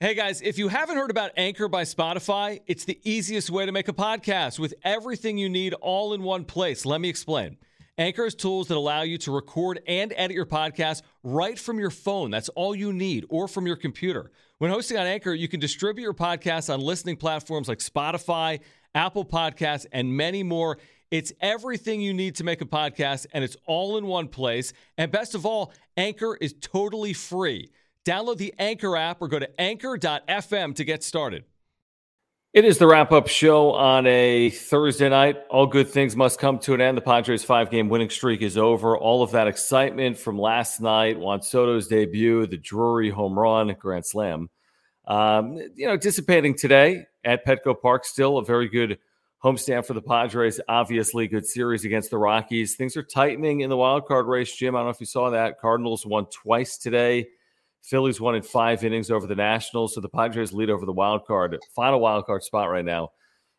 Hey guys, if you haven't heard about Anchor by Spotify, it's the easiest way to make a podcast with everything you need all in one place. Let me explain. Anchor has tools that allow you to record and edit your podcast right from your phone. That's all you need, or from your computer. When hosting on Anchor, you can distribute your podcast on listening platforms like Spotify, Apple Podcasts, and many more. It's everything you need to make a podcast, and it's all in one place. And best of all, Anchor is totally free. Download the Anchor app or go to anchor.fm to get started. It is the wrap up show on a Thursday night. All good things must come to an end. The Padres' five game winning streak is over. All of that excitement from last night, Juan Soto's debut, the Drury home run, Grand Slam, um, you know, dissipating today at Petco Park. Still a very good homestand for the Padres. Obviously, good series against the Rockies. Things are tightening in the wild card race. Jim, I don't know if you saw that. Cardinals won twice today. Phillies won in five innings over the Nationals, so the Padres lead over the wild card. Final wild card spot right now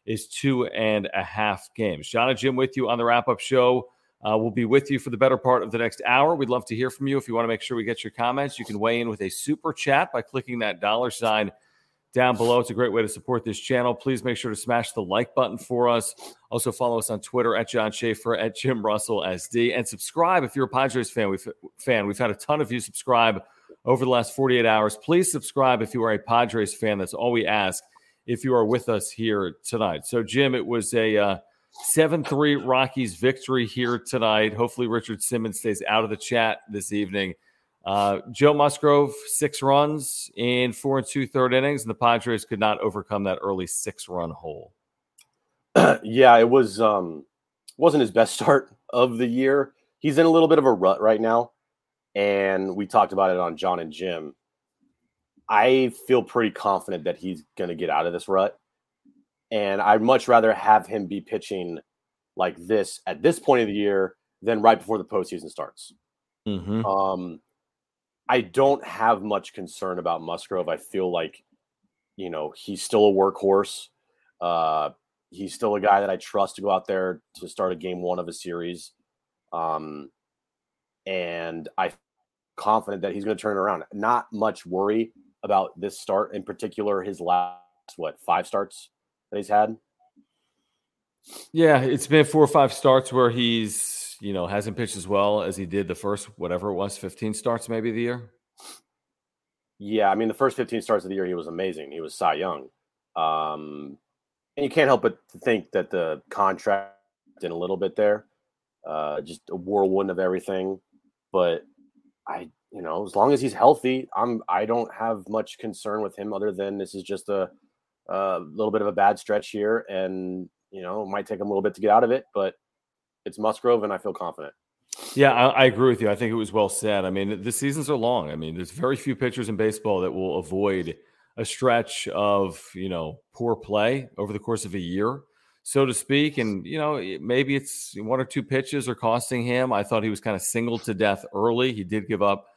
is two and a half games. And Jim with you on the wrap up show. Uh, we'll be with you for the better part of the next hour. We'd love to hear from you. If you want to make sure we get your comments, you can weigh in with a super chat by clicking that dollar sign down below. It's a great way to support this channel. Please make sure to smash the like button for us. Also, follow us on Twitter at John Schaefer, at Jim Russell SD, and subscribe if you're a Padres fan. We've, fan. We've had a ton of you subscribe over the last 48 hours. Please subscribe if you are a Padres fan. That's all we ask if you are with us here tonight. So, Jim, it was a uh, 7 3 Rockies victory here tonight. Hopefully, Richard Simmons stays out of the chat this evening. Uh, Joe Musgrove, six runs in four and two third innings, and the Padres could not overcome that early six run hole. yeah, it was um wasn't his best start of the year. He's in a little bit of a rut right now and we talked about it on John and Jim. I feel pretty confident that he's going to get out of this rut. And I'd much rather have him be pitching like this at this point of the year than right before the postseason starts. Mm-hmm. Um, I don't have much concern about Musgrove. I feel like, you know, he's still a workhorse. Uh, he's still a guy that I trust to go out there to start a game one of a series. Um, and I confident that he's going to turn it around. Not much worry about this start in particular. His last what five starts that he's had. Yeah, it's been four or five starts where he's you know hasn't pitched as well as he did the first whatever it was, fifteen starts maybe the year. Yeah, I mean the first fifteen starts of the year he was amazing. He was Cy Young, um, and you can't help but think that the contract in a little bit there, uh, just a whirlwind of everything. But I, you know, as long as he's healthy, I'm I don't have much concern with him other than this is just a, a little bit of a bad stretch here, and you know, it might take him a little bit to get out of it, but it's Musgrove, and I feel confident. Yeah, I, I, agree with you. I think it was well said. I mean, the seasons are long. I mean, there's very few pitchers in baseball that will avoid a stretch of you know poor play over the course of a year so to speak. And, you know, maybe it's one or two pitches are costing him. I thought he was kind of singled to death early. He did give up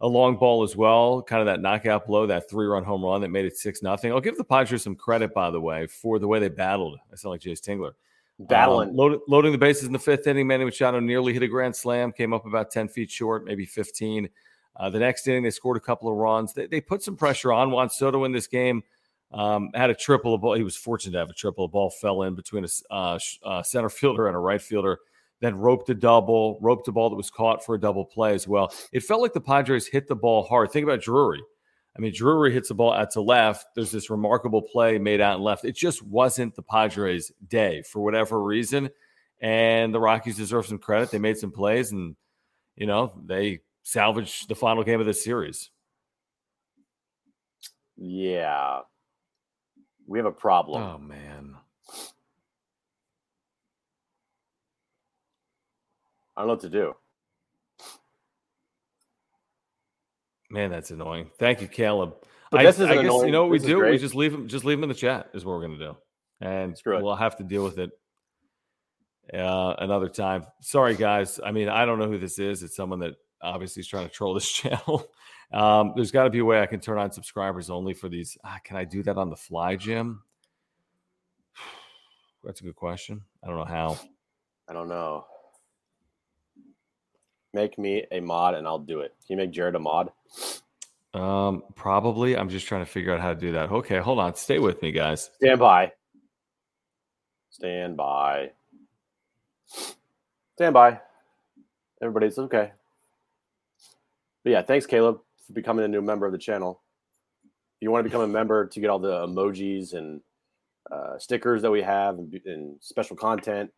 a long ball as well, kind of that knockout blow, that three run home run that made it 6 nothing. I'll give the Padres some credit, by the way, for the way they battled. I sound like Jayce Tingler. Battling. Um, load, loading the bases in the fifth inning, Manny Machado nearly hit a grand slam, came up about 10 feet short, maybe 15. Uh, the next inning, they scored a couple of runs. They, they put some pressure on Juan Soto in this game. Um, had a triple. A ball. He was fortunate to have a triple. A ball fell in between a uh, uh, center fielder and a right fielder. Then roped a double, roped a ball that was caught for a double play as well. It felt like the Padres hit the ball hard. Think about Drury. I mean, Drury hits the ball out to left. There's this remarkable play made out and left. It just wasn't the Padres' day for whatever reason. And the Rockies deserve some credit. They made some plays and, you know, they salvaged the final game of the series. Yeah. We have a problem. Oh, man. I don't know what to do. Man, that's annoying. Thank you, Caleb. But I, this is I guess annoying. you know what we This is do. We just leave them. Just leave them in the chat. Is what we're gonna do, and we'll have to deal with it uh, another time. Sorry, guys. I mean, I don't know who this is. It's someone that obviously he's trying to troll this channel. Um, there's got to be a way I can turn on subscribers only for these. Ah, can I do that on the fly, Jim? That's a good question. I don't know how. I don't know. Make me a mod and I'll do it. Can you make Jared a mod? Um, probably. I'm just trying to figure out how to do that. Okay, hold on. Stay with me, guys. Stand by. Stand by. Stand by. Everybody, it's okay. But yeah, thanks, Caleb, for becoming a new member of the channel. If you want to become a member to get all the emojis and uh, stickers that we have and, and special content,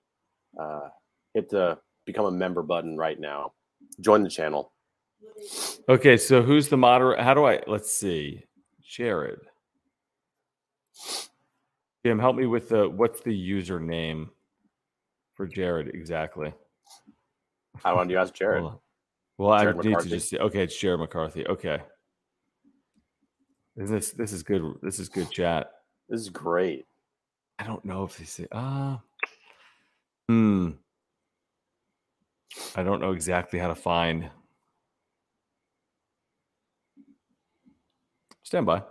uh, hit the become a member button right now. Join the channel. Okay, so who's the moderator? How do I? Let's see. Jared. Jim, help me with the what's the username for Jared exactly? I wanted to ask Jared. Well, Jared I need to just see. Okay, it's Jared McCarthy. Okay. Is this this is good? This is good chat. This is great. I don't know if they say uh hmm. I don't know exactly how to find. Stand by.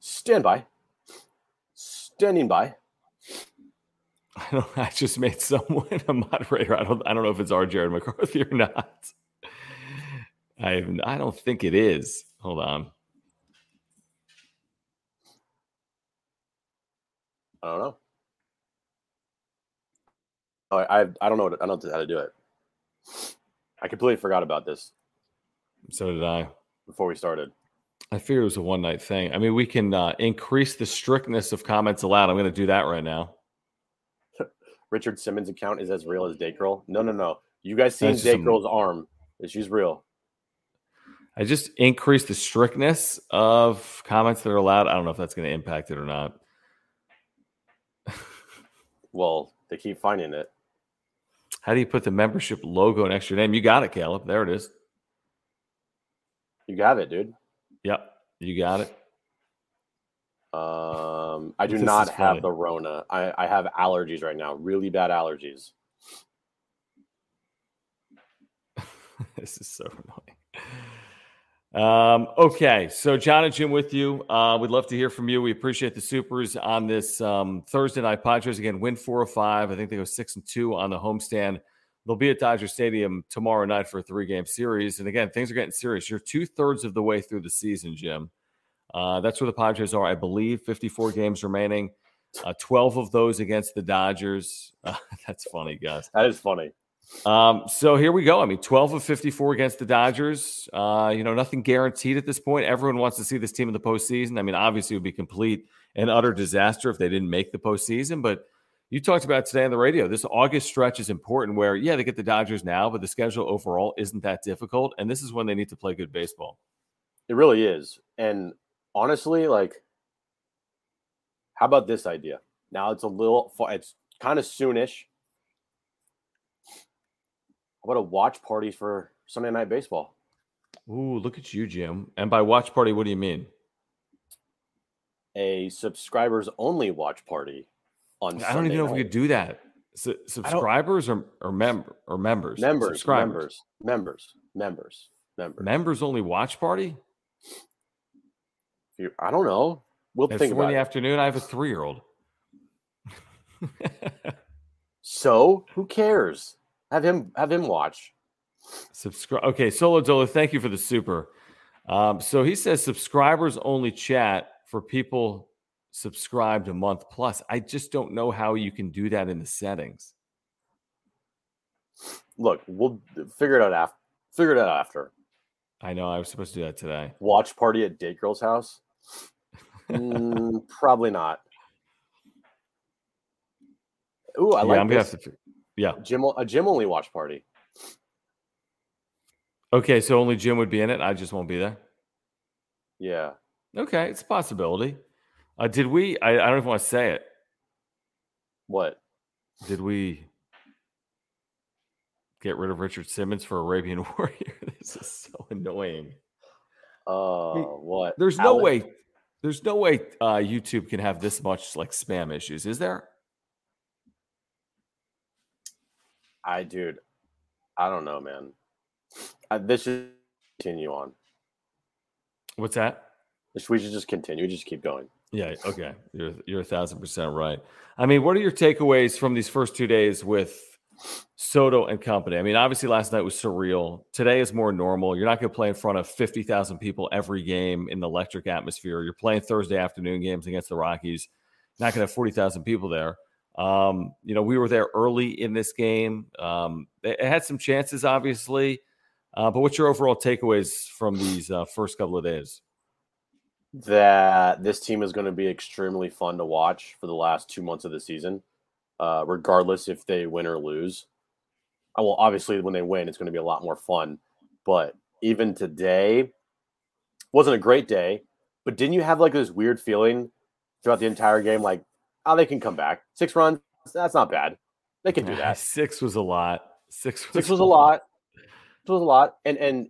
Stand by. Standing by. I don't. I just made someone a moderator. I don't. I don't know if it's our Jared McCarthy or not. I have, I don't think it is. Hold on. I don't know. Oh, I I, don't know. What, I don't know how to do it. I completely forgot about this So did I. before we started. I figured it was a one night thing. I mean, we can uh, increase the strictness of comments allowed. I'm going to do that right now. Richard Simmons' account is as real as Girl. No, no, no. You guys seen just some- Girl's arm? She's real. I just increased the strictness of comments that are allowed. I don't know if that's going to impact it or not. Well, they keep finding it. How do you put the membership logo next to your name? You got it, Caleb. There it is. You got it, dude. Yep, you got it. Um, I do This not have the Rona. I, I have allergies right now. Really bad allergies. this is so annoying. Um, okay, so John and Jim with you. Uh, we'd love to hear from you. We appreciate the supers on this um, Thursday night. Padres again win four or five. I think they go six and two on the homestand. They'll be at Dodger Stadium tomorrow night for a three game series. And again, things are getting serious. You're two thirds of the way through the season, Jim. Uh, that's where the Padres are, I believe. 54 games remaining. Uh, 12 of those against the Dodgers. Uh, that's funny, guys. That is funny. Um, so here we go. I mean, 12 of 54 against the Dodgers. Uh, you know, nothing guaranteed at this point. Everyone wants to see this team in the postseason. I mean, obviously, it would be complete and utter disaster if they didn't make the postseason. But you talked about today on the radio. This August stretch is important where, yeah, they get the Dodgers now, but the schedule overall isn't that difficult. And this is when they need to play good baseball. It really is. And honestly, like, how about this idea? Now it's a little, it's kind of soonish. How about a watch party for Sunday Night Baseball? Ooh, look at you, Jim. And by watch party, what do you mean? A subscribers only watch party on. I don't even know if we could do that. Su- subscribers or, or member or members? members, members, members, members. Members. Members only watch party. You- I don't know. We'll think four in the it. afternoon. I have a three year old. So who cares? Have him have him watch. Subscribe. Okay, Solo Dolo, thank you for the super. Um, so he says subscribers only chat for people subscribed a month plus. I just don't know how you can do that in the settings. Look, we'll figure it out after. Figure it out after. I know I was supposed to do that today. Watch party at date girl's house. Mm, probably not. Ooh, I yeah, like I'm gonna have to. Yeah. Gym a gym only watch party. Okay, so only Jim would be in it. I just won't be there. Yeah. Okay, it's a possibility. Uh, did we? I, I don't even want to say it. What? Did we get rid of Richard Simmons for Arabian Warrior? this is so annoying. Uh, what? There's no Alex- way. There's no way uh, YouTube can have this much like spam issues, is there? I, dude, I don't know, man. Uh, this should continue on. What's that? We should just continue. Just keep going. Yeah. Okay. You're you're a thousand percent right. I mean, what are your takeaways from these first two days with Soto and company? I mean, obviously last night was surreal. Today is more normal. You're not going to play in front of fifty thousand people every game in the electric atmosphere. You're playing Thursday afternoon games against the Rockies. Not going to have forty thousand people there. Um, you know, we were there early in this game. Um, it it had some chances, obviously. Uh, but what's your overall takeaways from these uh, first couple of days? that this team is going to be extremely fun to watch for the last two months of the season, uh, regardless if they win or lose. Uh, well, obviously, when they win, it's going to be a lot more fun. But even today wasn't a great day. But didn't you have like this weird feeling throughout the entire game, like, oh, they can come back. Six runs, that's not bad. They can do Yeah, that. Six was a lot. Six was, Six was a lot. Six was a lot. And and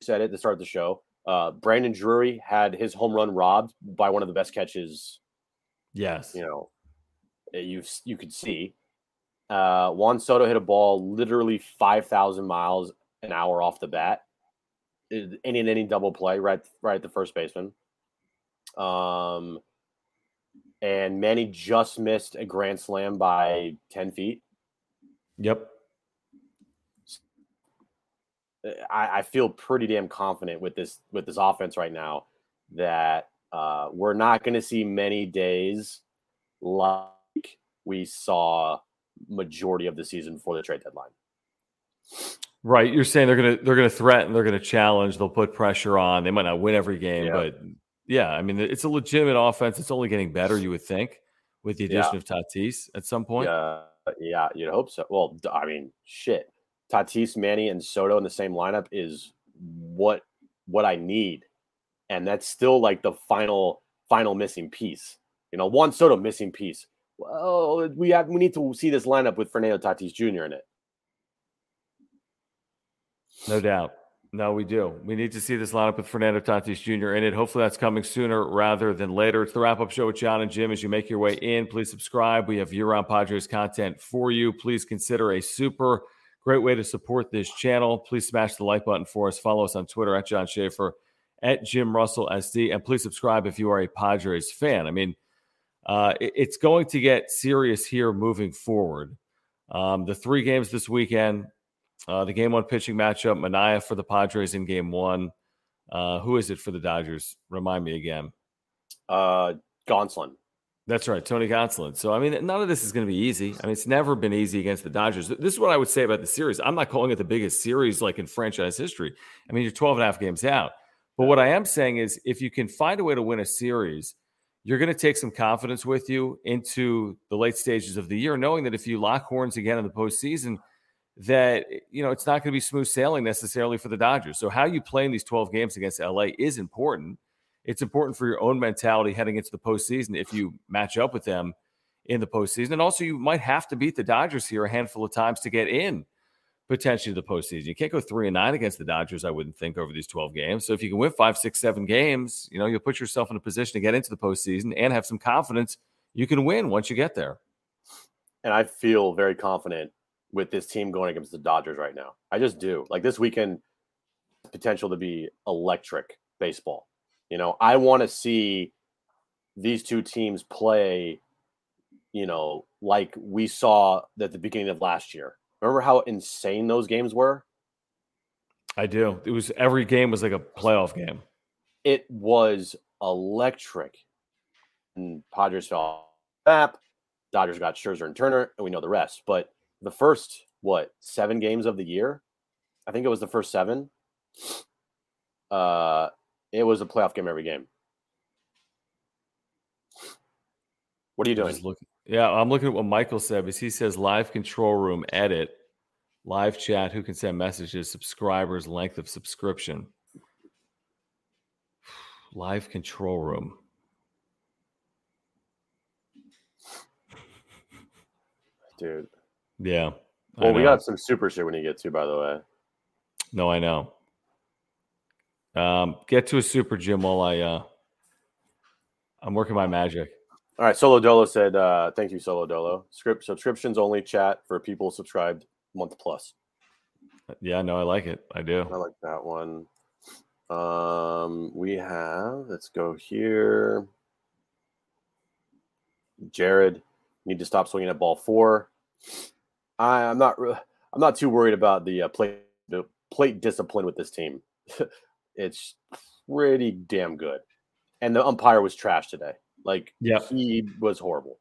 said it to start of the show. Uh, Brandon Drury had his home run robbed by one of the best catches. Yes. You know, you you could see. Uh, Juan Soto hit a ball literally five thousand miles an hour off the bat, in in any double play right right at the first baseman. Um, and Manny just missed a grand slam by ten feet. Yep. I, I feel pretty damn confident with this with this offense right now that uh, we're not going to see many days like we saw majority of the season before the trade deadline. Right. You're saying they're gonna they're gonna threaten, they're gonna challenge, they'll put pressure on. They might not win every game, Yeah. but yeah, I mean it's a legitimate offense. It's only getting better, you would think, with the addition Yeah. of Tatis at some point. Yeah, yeah, you'd hope so. Well, I mean, shit, Tatis, Manny, and Soto in the same lineup is what what I need, and that's still like the final final missing piece. You know, Juan Soto missing piece. Well, we have we need to see this lineup with Fernando Tatis Jr. in it. No doubt. No, we do. We need to see this lineup with Fernando Tatis Jr. in it. Hopefully, that's coming sooner rather than later. It's the wrap up show with John and Jim. As you make your way in, please subscribe. We have year round Padres content for you. Please consider a super great way to support this channel. Please smash the like button for us. Follow us on Twitter at John Schaefer, at Jim Russell SD, and please subscribe if you are a Padres fan. I mean, uh, it- it's going to get serious here moving forward. Um, the three games this weekend uh, the game one pitching matchup, Manaea for the Padres in game one. Uh, who is it for the Dodgers? Remind me again. Uh, Gonsolin. That's right, Tony Gonsolin. So, I mean, none of this is going to be easy. I mean, it's never been easy against the Dodgers. This is what I would say about the series. I'm not calling it the biggest series like in franchise history. I mean, you're 12 and a half games out. But what I am saying is if you can find a way to win a series, you're going to take some confidence with you into the late stages of the year, knowing that if you lock horns again in the postseason, that you know it's not going to be smooth sailing necessarily for the Dodgers. So how you play in these 12 games against LA is important. It's important for your own mentality heading into the postseason if you match up with them in the postseason. And also you might have to beat the Dodgers here a handful of times to get in potentially to the postseason. You can't go three and nine against the Dodgers, I wouldn't think, over these 12 games. So if you can win five, six, seven games, you know, you'll put yourself in a position to get into the postseason and have some confidence you can win once you get there. and I feel very confident with this team going against the Dodgers right now. I just do. Like this weekend, potential to be electric baseball. You know, I want to see these two teams play, you know, like we saw at the beginning of last year. Remember how insane those games were? I do. It was every game was like a playoff game. It was electric. And Padres fell map. Dodgers got Scherzer and Turner, and we know the rest. But the first what seven games of the year, I think it was the first seven. Uh, it was a playoff game every game. What are you doing? Look, yeah, I'm looking at what Michael said because he says live control room edit, live chat, who can send messages, subscribers, length of subscription. Live control room. Dude. Yeah. Well, we got some super shit when you get to, by the way. No, I know. Um, get to a super gym while I uh I'm working my magic. All right, Solo Dolo said, uh, thank you, Solo Dolo. Script subscriptions only chat for people subscribed month plus. Yeah, no, I like it. I do. I like that one. Um, we have, let's go here. Jared, need to stop swinging at ball four. I, I'm not, I'm not too worried about the uh, plate, the plate discipline with this team. it's pretty damn good. And the umpire was trash today. Like, yeah, he was horrible.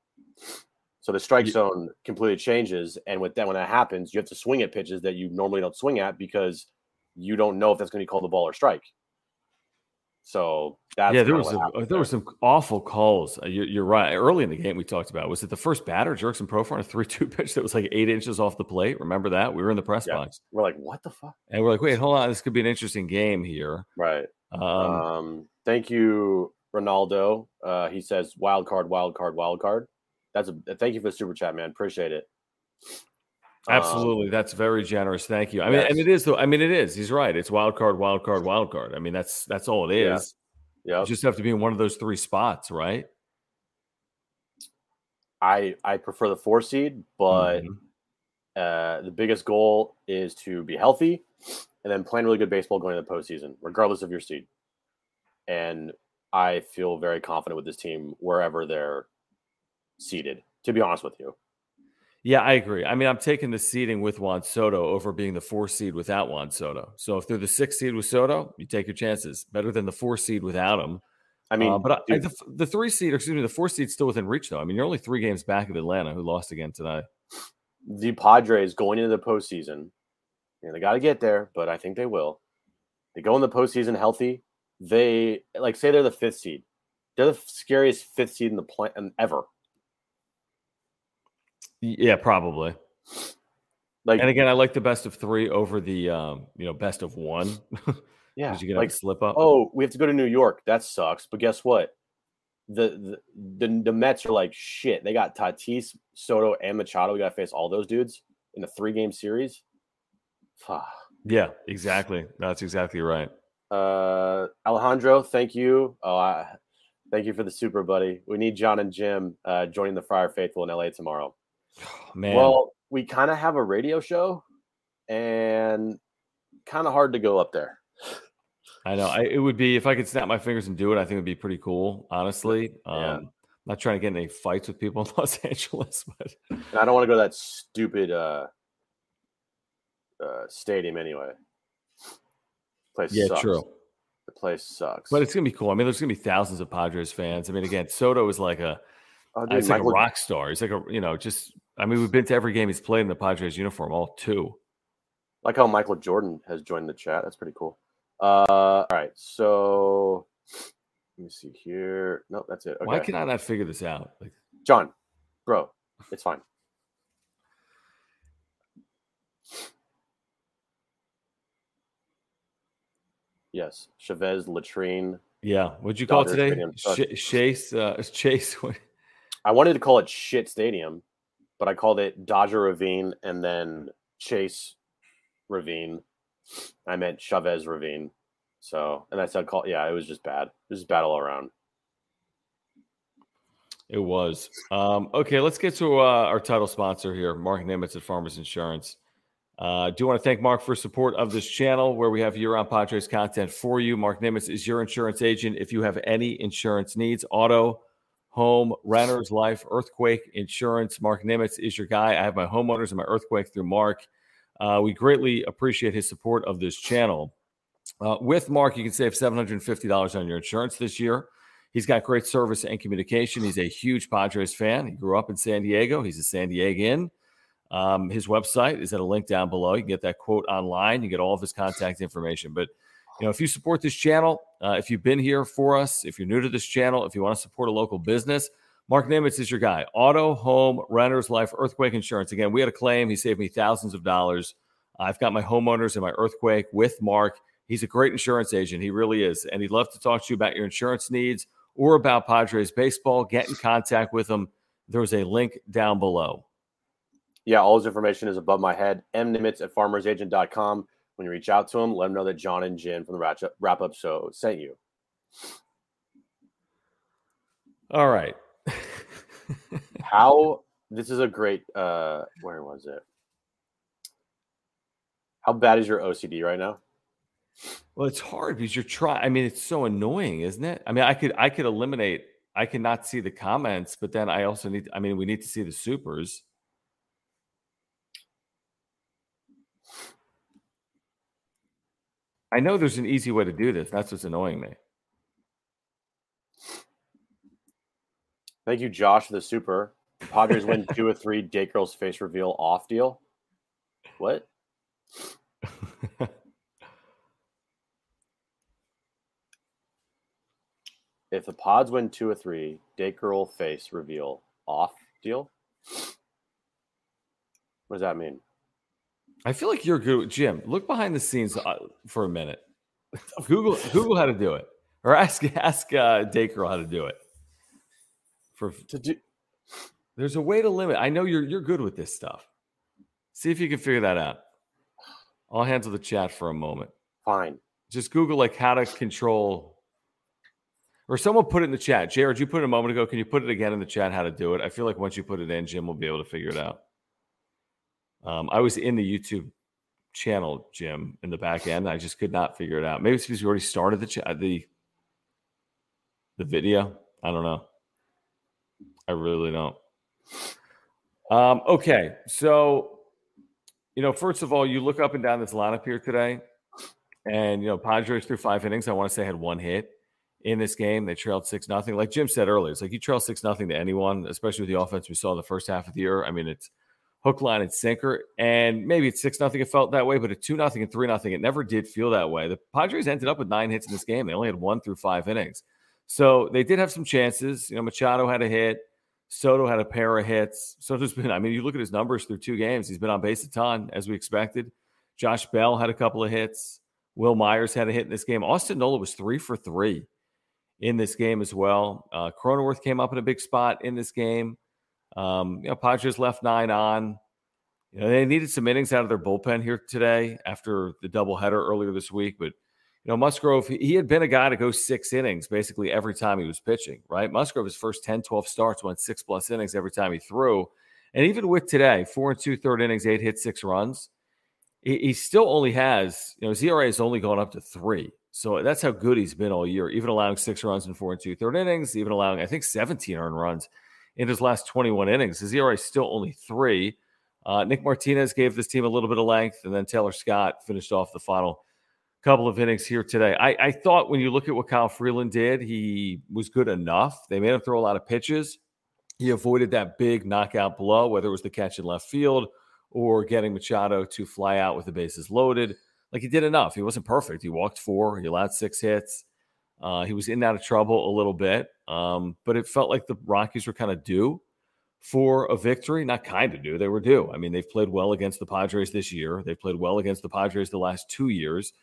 So the strike zone completely changes, and with that, when that happens, you have to swing at pitches that you normally don't swing at because you don't know if that's going to be called a ball or strike. So that's yeah, there was a, there, there were some awful calls. Uh, you're, you're, right. Early in the game, we talked about was it the first batter Jurickson Profar on a three-two pitch that was like eight inches off the plate. Remember that? We were in the press yeah. box. We're like, what the fuck? And we're like, wait, hold on, this could be an interesting game here. Right. Um, um thank you, Ronaldo. Uh, he says wild card, wild card, wild card. That's a thank you for the super chat, man. Appreciate it. Absolutely, um, that's very generous. Thank you. I mean, yes. and it is though. I mean, it is. He's right. It's wild card, wild card, wild card. I mean, that's that's all it is. Yeah. You just have to be in one of those three spots, right? I I prefer the four seed, but mm-hmm. uh, the biggest goal is to be healthy and then playing really good baseball going into the postseason, regardless of your seed. And I feel very confident with this team wherever they're seated, to be honest with you. Yeah, I agree. I mean, I'm taking the seeding with Juan Soto over being the four seed without Juan Soto. So if they're the six seed with Soto, you take your chances. Better than the four seed without him. I mean, uh, but I, the, the three seed, excuse me, the four seed still within reach, though. I mean, you're only three games back of Atlanta, who lost again tonight. The Padres going into the postseason, and they got to get there, but I think they will. They go in the postseason healthy. They like say they're the fifth seed. They're the scariest fifth seed in the plan ever. Yeah, probably. Like, and again, I like the best of three over the um, you know best of one. yeah, because you get like slip up. Oh, we have to go to New York. That sucks. But guess what? The, the the the Mets are like shit. They got Tatis, Soto, and Machado. We got to face all those dudes in a three game series. yeah, exactly. That's exactly right. Uh, Alejandro, thank you. Oh, I, thank you for the super, buddy. We need John and Jim uh, joining the Friar Faithful in LA tomorrow. Man. Well, we kind of have a radio show and kind of hard to go up there. I know. I, it would be if I could snap my fingers and do it. I think it'd be pretty cool, honestly. Yeah. Um, not trying to get in any fights with people in Los Angeles, but and I don't want to go to that stupid uh, uh, stadium anyway. Place yeah, sucks. true. The place sucks, but it's gonna be cool. I mean, there's gonna be thousands of Padres fans. I mean, again, Soto is like a, oh, dude, he's like a rock star. He's like a, you know, just I mean, we've been to every game he's played in the Padres uniform, all two. Like how Michael Jordan has joined the chat. That's pretty cool. Uh, all right, so let me see here. No, that's it. Okay. Why can I not figure this out? Like, John, bro, it's fine. Yes, Chavez Latrine. Yeah, what'd you call Dodger it today? Sh- Chase. Uh, Chase. I wanted to call it shit stadium, but I called it Dodger Ravine and then Chase Ravine. I meant Chavez Ravine. So, and I said, call, yeah, it was just bad. It was bad all around. It was. Um, okay, let's get to uh, our title sponsor here, Mark Nimitz at Farmers Insurance. Uh, do want to thank Mark for support of this channel where we have year round Padres content for you. Mark Nimitz is your insurance agent. If you have any insurance needs, auto, home, renters, life, earthquake insurance, Mark Nimitz is your guy. I have my homeowners and my earthquake through Mark. Uh, we greatly appreciate his support of this channel. Uh, with Mark, you can save $750 on your insurance this year. He's got great service and communication. He's a huge Padres fan. He grew up in San Diego. He's a San Diegan. Um, his website is at a link down below. You can get that quote online. You get all of his contact information. But you know, if you support this channel, uh, if you've been here for us, if you're new to this channel, if you want to support a local business, Mark Nimitz is your guy. Auto, home, renters, life, earthquake insurance. Again, we had a claim. He saved me thousands of dollars. I've got my homeowners and my earthquake with Mark. He's a great insurance agent. He really is. And he'd love to talk to you about your insurance needs or about Padres baseball. Get in contact with him. There's a link down below. Yeah, all his information is above my head. mnimitz at farmersagent.com. When you reach out to him, let him know that John and Jim from the wrap up show sent you. All right. How this is a great uh where was it? How bad is your OCD right now? Well, it's hard because you're trying. I mean, it's so annoying, isn't it? I mean, I could I could eliminate. I cannot see the comments, but then I also need. I mean, we need to see the supers. I know there's an easy way to do this. That's what's annoying me. Thank you, Josh, for the super. Padres win two or three. Date girls face reveal off deal. What? if the pods win two or three, date girl face reveal off deal. What does that mean? I feel like you're good, Jim. Look behind the scenes uh, for a minute. Google Google how to do it, or ask ask uh, girl how to do it. For to do, there's a way to limit. I know you're you're good with this stuff. See if you can figure that out. I'll handle the chat for a moment. Fine. Just Google like how to control, or someone put it in the chat. Jared, you put it a moment ago. Can you put it again in the chat how to do it? I feel like once you put it in, Jim will be able to figure it out. Um, I was in the YouTube channel, Jim, in the back end. I just could not figure it out. Maybe it's because we already started the chat, the the video. I don't know. I really don't. Um, okay, so you know, first of all, you look up and down this lineup here today, and you know, Padres through five innings. I want to say had one hit in this game. They trailed six nothing. Like Jim said earlier, it's like you trail six nothing to anyone, especially with the offense we saw in the first half of the year. I mean, it's hook, line, and sinker. And maybe it's six nothing. It felt that way, but at two nothing and three nothing, it never did feel that way. The Padres ended up with nine hits in this game. They only had one through five innings, so they did have some chances. You know, Machado had a hit. Soto had a pair of hits. Soto's been, I mean, you look at his numbers through two games, he's been on base a ton, as we expected. Josh Bell had a couple of hits. Wil Myers had a hit in this game. Austin Nola was three for three in this game as well. Uh, Cronenworth came up in a big spot in this game. Um, you know, Padres left nine on. You know, they needed some innings out of their bullpen here today after the doubleheader earlier this week. But, you know, Musgrove, he had been a guy to go six innings basically every time he was pitching, right? Musgrove, his first 10, 12 starts went six plus innings every time he threw. And even with today, four and two third innings, eight hits, six runs, he, he still only has, you know, his ERA has only gone up to three. So that's how good he's been all year, even allowing six runs in four and two third innings, even allowing, I think, 17 earned runs in his last 21 innings. His ERA is still only three. Uh, Nick Martinez gave this team a little bit of length, and then Tayler Scott finished off the final couple of innings here today. I, I thought when you look at what Kyle Freeland did, he was good enough. They made him throw a lot of pitches. He avoided that big knockout blow, whether it was the catch in left field or getting Machado to fly out with the bases loaded. Like he did enough. He wasn't perfect. He walked four, he allowed six hits. Uh, he was in and out of trouble a little bit, um, but it felt like the Rockies were kind of due for a victory. Not kind of due, they were due. I mean, they've played well against the Padres this year. They've played well against the Padres the last two years.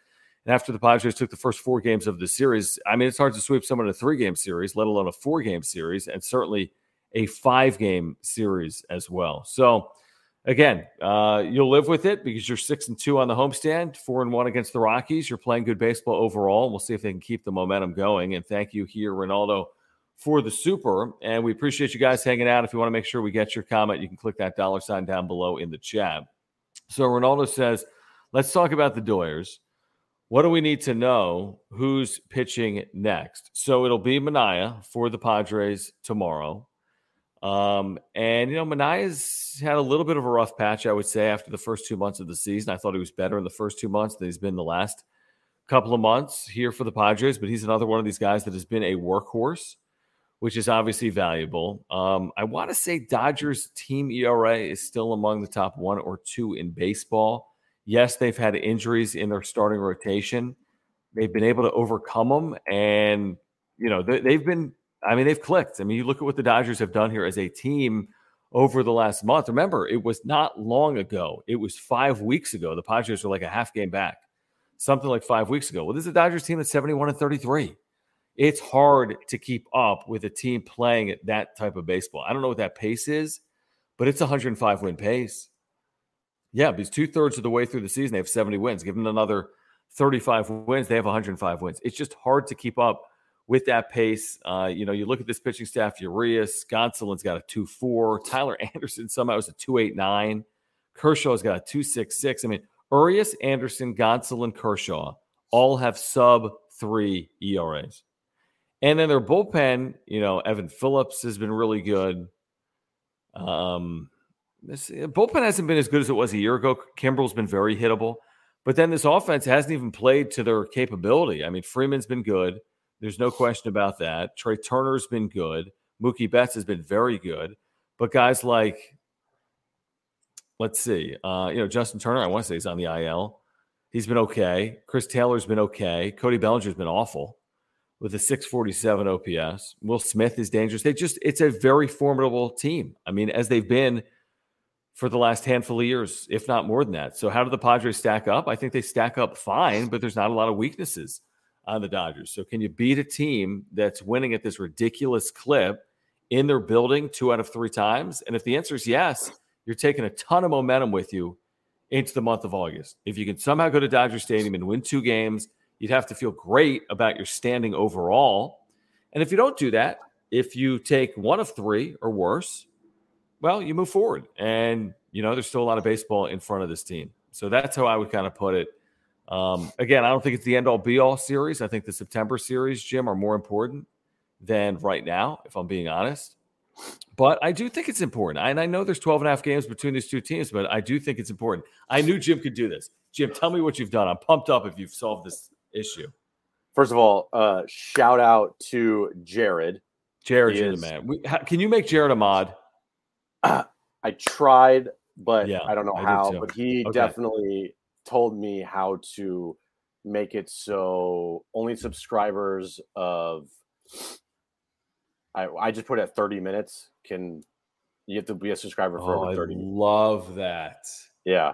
And after the Padres took the first four games of the series, I mean, it's hard to sweep someone in a three game series, let alone a four game series, and certainly a five game series as well. So, again, uh, you'll live with it because you're six and two on the homestand, four and one against the Rockies. You're playing good baseball overall. We'll see if they can keep the momentum going. And thank you here, Ronaldo, for the super. And we appreciate you guys hanging out. If you want to make sure we get your comment, you can click that dollar sign down below in the chat. So Ronaldo says, let's talk about the Doyers. What do we need to know? Who's pitching next? So it'll be Manaea for the Padres tomorrow. Um, and you know, Manaea's had a little bit of a rough patch, I would say, after the first two months of the season. I thought he was better in the first two months than he's been the last couple of months here for the Padres, but he's another one of these guys that has been a workhorse, which is obviously valuable. Um, I want to say Dodgers team ERA is still among the top one or two in baseball. Yes, they've had injuries in their starting rotation. They've been able to overcome them, and you know they, they've been I mean, they've clicked. I mean, you look at what the Dodgers have done here as a team over the last month. Remember, it was not long ago. It was five weeks ago. The Padres were like a half game back, something like five weeks ago. Well, this is a Dodgers team that's 71 and 33. It's hard to keep up with a team playing at that type of baseball. I don't know what that pace is, but it's 105 win pace. Yeah, because two thirds of the way through the season, they have 70 wins. Give them another 35 wins, they have 105 wins. It's just hard to keep up with that pace. Uh, you know, you look at this pitching staff, Urias, Gonsolin's got a 2 4. Tyler Anderson somehow is a 2.89. Kershaw's got a 2.66. I mean, Urias, Anderson, Gonsolin, Kershaw all have sub three ERAs. And then their bullpen, you know, Evan Phillips has been really good. Um, this bullpen hasn't been as good as it was a year ago. Kimbrel's been very hittable, but then this offense hasn't even played to their capability. I mean, Freeman's been good. There's no question about that. Trea Turner's been good. Mookie Betts has been very good. But guys like, let's see, uh, you know, Justin Turner, I want to say he's on the IL. He's been okay. Chris Taylor's been okay. Cody Bellinger's been awful with a 647 OPS. Will Smith is dangerous. They just, it's a very formidable team. I mean, as they've been for the last handful of years, if not more than that. So, how do the Padres stack up? I think they stack up fine, but there's not a lot of weaknesses on the Dodgers. So, can you beat a team that's winning at this ridiculous clip in their building two out of three times? And if the answer is yes, you're taking a ton of momentum with you into the month of August. If you can somehow go to Dodger Stadium and win two games, you'd have to feel great about your standing overall. And if you don't do that, if you take one of three or worse, well, you move forward. And, you know, there's still a lot of baseball in front of this team. So that's how I would kind of put it. Um, again, I don't think it's the end all be all series. I think the September series, Jim, are more important than right now, if I'm being honest. But I do think it's important. And I know there's 12 and a half games between these two teams, but I do think it's important. I knew Jim could do this. Jim, tell me what you've done. I'm pumped up if you've solved this issue. First of all, uh, shout out to Jared. Jared, you're the man. We, how, can you make Jared a mod? Uh, I tried, but yeah, I don't know I how. But he okay. definitely told me how to make it so only subscribers of I, I just put it at 30 minutes can you have to be a subscriber for oh, over 30 I love that. Yeah.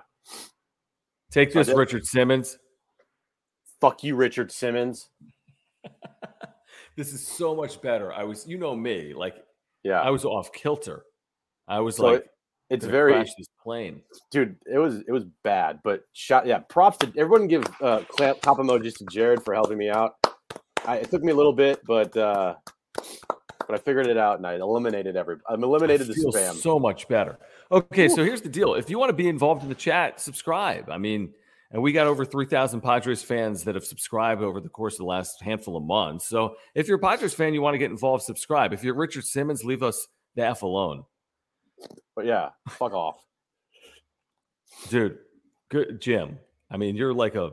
Take this, Richard Simmons. Fuck you, Richard Simmons. this is so much better. I was, you know me, like, yeah, I was off kilter. I was so like, it, it's very this plane, dude. It was it was bad, but shot. Yeah, props to everyone. Give uh, clap, top emojis to Jared for helping me out. I, it took me a little bit, but uh, but I figured it out and I eliminated every. I'm eliminated the spam. So much better. Okay, Ooh. so here's the deal. If you want to be involved in the chat, subscribe. I mean, and we got over 3,000 Padres fans that have subscribed over the course of the last handful of months. So if you're a Padres fan, you want to get involved, subscribe. If you're Richard Simmons, leave us the F alone. But yeah, fuck off. Dude, good Jim. I mean, you're like a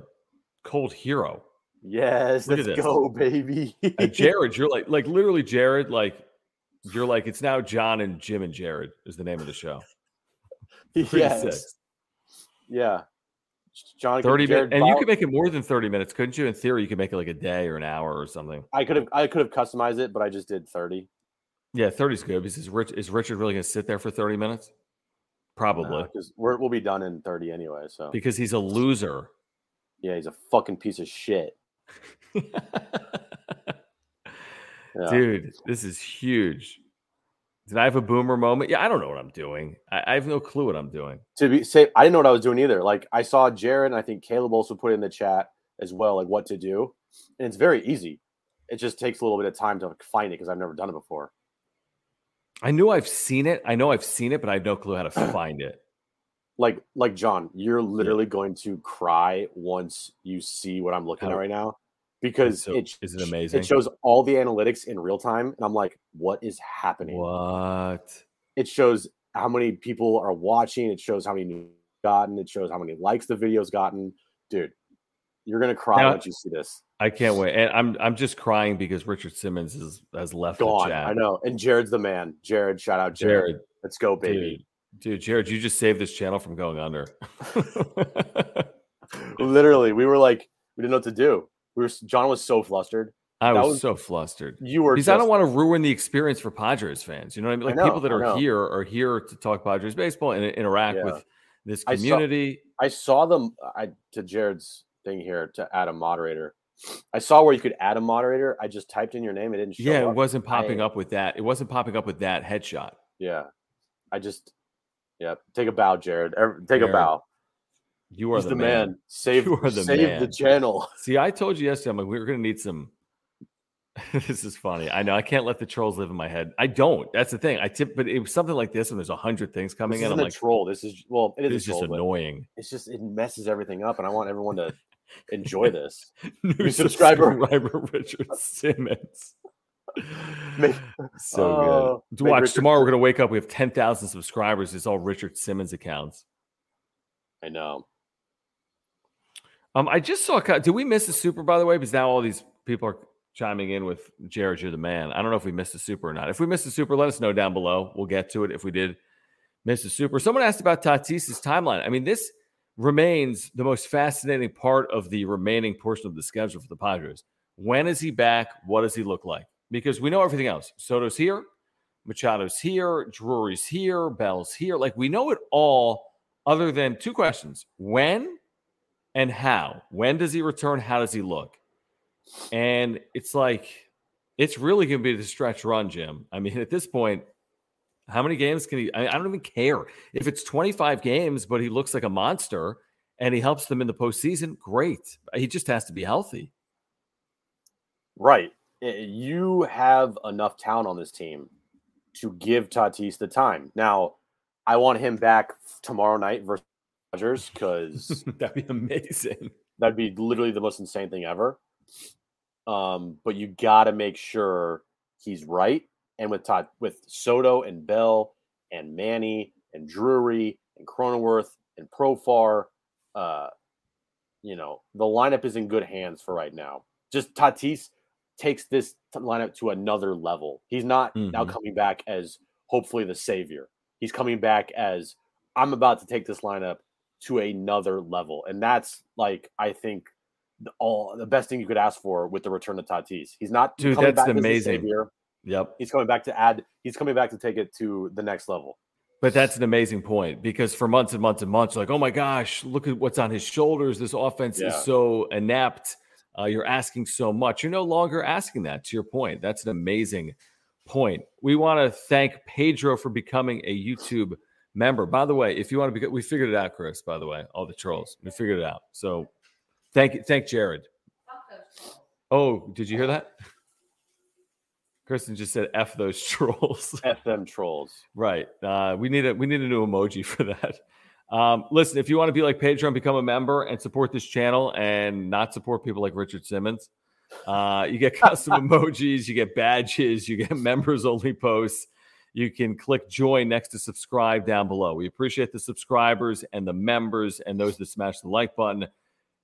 cold hero. Yes, Look let's go, baby. and Jared, you're like like literally Jared, like you're like it's now John and Jim and Jared is the name of the show. yes. Sick. Yeah. John 30 minutes and you could make it more than 30 minutes, couldn't you? In theory, you could make it like a day or an hour or something. I could have I could have customized it, but I just did 30. Yeah, 30 is good because is, Rich, is Richard really going to sit there for 30 minutes? Probably. Because we'll be done in 30 anyway. So Because he's a loser. Yeah, he's a fucking piece of shit. yeah. Dude, this is huge. Did I have a boomer moment? Yeah, I don't know what I'm doing. I, I, have no clue what I'm doing. To be say, I didn't know what I was doing either. Like I saw Jared, and I think Caleb also put in the chat as well, like what to do, and it's very easy. It just takes a little bit of time to find it because I've never done it before. I knew I've seen it. I know I've seen it, but I have no clue how to find it. like like John, you're literally going to cry once you see what I'm looking How- at right now because so- it is it amazing? It shows all the analytics in real time, and I'm like, what is happening? What? It shows how many people are watching. It shows how many new gotten. It shows how many likes the video's gotten. Dude, you're gonna cry once you see this. I can't wait. And I'm I'm just crying because Richard Simmons is, has left Gone. the chat. I know. And Jared's the man. Jared, shout out Jared. Jared, Let's go, baby. dude, dude, Jared, you just saved this channel from going under. Literally, we were like, we didn't know what to do. We were. John was so flustered. I was, was- so flustered. You were. Because I don't want to ruin the experience for Padres fans. You know what I mean? I Like know, people that are here are here to talk Padres baseball and interact Yeah. with this I saw- community. I saw them. I to Jared's thing here to add a moderator. I saw where you could add a moderator. I just typed in your name. It didn't show yeah, it up. wasn't popping I- up with that. It wasn't popping up with that headshot. Yeah, I just. Yeah, take a bow, Jared. Take a bow. You are the, the man. man. Save, You are the save the channel. See, I told you yesterday, I'm like, we're gonna need some. this is funny. I know I can't let the trolls live in my head. I don't. That's the thing. I tip, but it was something like this, and there's a hundred things coming This in. I'm like, troll. This is well, it is is troll, just annoying. it's just it messes everything up, and I want everyone to enjoy this. New subscriber. subscriber Richard Simmons. Make- so Oh, good. To watch Richard tomorrow, we're gonna wake up. We have ten thousand subscribers. It's all Richard Simmons accounts. I know. Um, I just saw. Did we miss the super? By the way, because now all these people are chiming in with Jared, you're the man. I don't know if we missed the super or not. If we missed the super, let us know down below. We'll get to it. If we did miss the super, someone asked about Tatis's timeline. I mean, this remains the most fascinating part of the remaining portion of the schedule for the Padres. When is he back? What does he look like? Because we know everything else. Soto's here, Machado's here, Drury's here, Bell's here. Like we know it all, other than two questions: when and how. When does he return? How does he look? And it's like, it's really going to be the stretch run, Jim. I mean, at this point, how many games can he? I, I don't even care if it's 25 games, but he looks like a monster and he helps them in the postseason. Great. He just has to be healthy. Right. You have enough talent on this team to give Tatis the time. Now, I want him back tomorrow night versus Dodgers because That'd be amazing. that'd be literally the most insane thing ever. Um, but you got to make sure he's right. And with Todd, with Soto and Bell and Manny and Drury and Cronenworth and Profar, uh, you know the lineup is in good hands for right now. Just Tatis takes this lineup to another level. He's not now Mhm. coming back as hopefully the savior. He's coming back as I'm about to take this lineup to another level, and that's like I think the, all the best thing you could ask for with the return of Tatis. He's not Dude, coming that's back as the amazing. Savior. Yep. He's coming back to add. He's coming back to take it to the next level. But that's an amazing point because for months and months and months, like, oh my gosh, look at what's on his shoulders. This offense Yeah. is so inept. Uh, you're asking so much. You're no longer asking that. To your point, that's an amazing point. We want to thank Pedro for becoming a YouTube member. By the way, if you want to be, we figured it out, Chris. By the way, all the trolls, we figured it out. So, thank you, thank Jared. Oh, did you hear that? Kristen just said "f those trolls." F them trolls. Right. Uh, we need a we need a new emoji for that. Um, listen, if you want to be like and become a member and support this channel and not support people like Richard Simmons, uh, you get custom emojis, you get badges, you get members only posts. You can click join next to subscribe down below. We appreciate the subscribers and the members and those that smash the like button,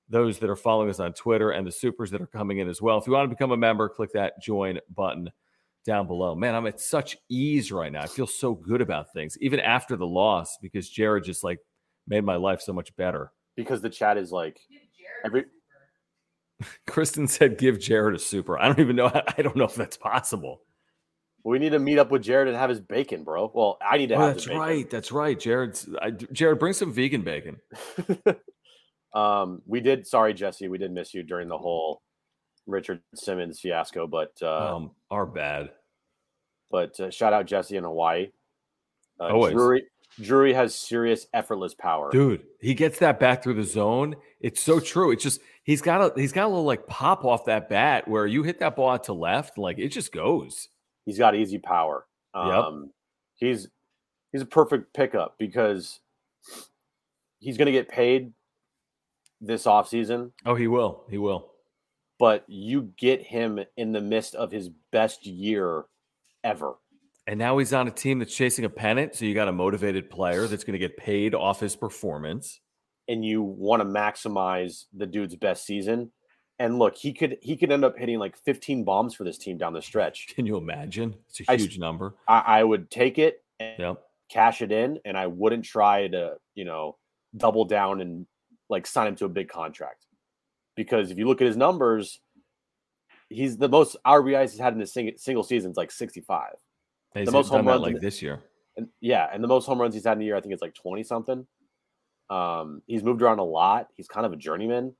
those that are following us on Twitter, and the supers that are coming in as well. If you want to become a member, click that join button down below. Man, I'm at such ease right now. I feel so good about things, even after the loss, because Jared just like made my life so much better. because the chat is like every Kristen said, "Give Jared a super." I don't even know. I don't know if that's possible. we need to meet up with Jared and have his bacon, bro. Well, I need to Oh, have that's his bacon. right. That's right. Jared's I, Jared, bring some vegan bacon. um, we did. Sorry, Jesse, we did miss you during the whole Richard Simmons fiasco, but uh, um, our bad. But uh, shout out Jesse in Hawaii. Uh, Always. Drury, Drury has serious effortless power. Dude, he gets that back through the zone. It's so true. It's just he's got a he's got a little like pop off that bat where you hit that ball out to left, like it just goes. He's got easy power. Yep. Um, he's he's a perfect pickup because he's going to get paid this offseason. Oh, he will. He will. But you get him in the midst of his best year ever. And now he's on a team that's chasing a pennant. So you got a motivated player that's going to get paid off his performance. And you want to maximize the dude's best season. And look, he could he could end up hitting like 15 bombs for this team down the stretch. Can you imagine? It's a huge I, number. I, I, would take it and yep. cash it in, and I wouldn't try to, you know, double down and like sign him to a big contract. Because if you look at his numbers, he's the most RBIs he's had in a single, single season is like 65. He's the most home runs like this year. And yeah, and the most home runs he's had in a year, I think it's like 20 something. Um, he's moved around a lot. He's kind of a journeyman.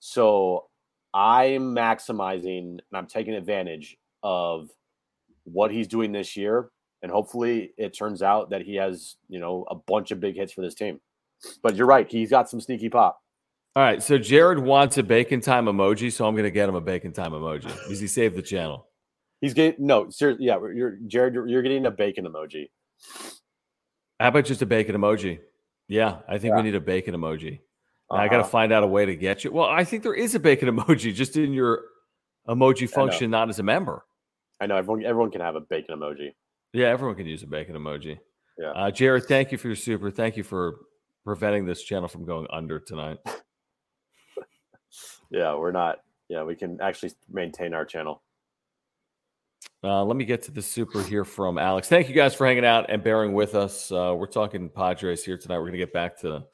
So I'm maximizing and I'm taking advantage of what he's doing this year. And hopefully it turns out that he has, you know, a bunch of big hits for this team. But you're right. He's got some sneaky pop. All right. So Jared wants a bacon time emoji. So I'm going to get him a bacon time emoji because he saved the channel. He's getting no, seriously. Yeah, you're Jared. You're, you're, getting a bacon emoji. How about just a bacon emoji? Yeah, I think yeah. we need a bacon emoji. Uh-huh. I got to find out a way to get you. Well, I think there is a bacon emoji just in your emoji function, not as a member. I know everyone. Everyone can have a bacon emoji. Yeah, everyone can use a bacon emoji. Yeah, uh, Jared, thank you for your super. Thank you for preventing this channel from going under tonight. yeah, we're not. Yeah, we can actually maintain our channel. Uh, let me get to the super here from Alex. Thank you guys for hanging out and bearing with us. Uh, we're talking Padres here tonight. We're going to get back to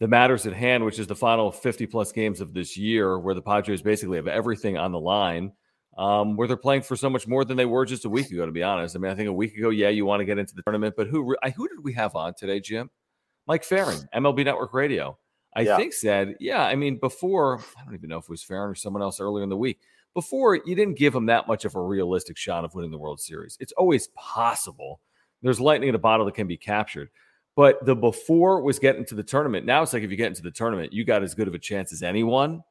the matters at hand, which is the final 50 plus games of this year, where the Padres basically have everything on the line, um, where they're playing for so much more than they were just a week ago, to be honest. I mean, I think a week ago, yeah, you want to get into the tournament, but who, who did we have on today, Jim? Mike Ferrin, MLB Network Radio. I yeah. think said, yeah, I mean, before, I don't even know if it was Ferrin or someone else earlier in the week before you didn't give him that much of a realistic shot of winning the World Series. It's always possible. There's lightning in a bottle that can be captured. But the before was getting to the tournament. Now it's like if you get into the tournament, you got as good of a chance as anyone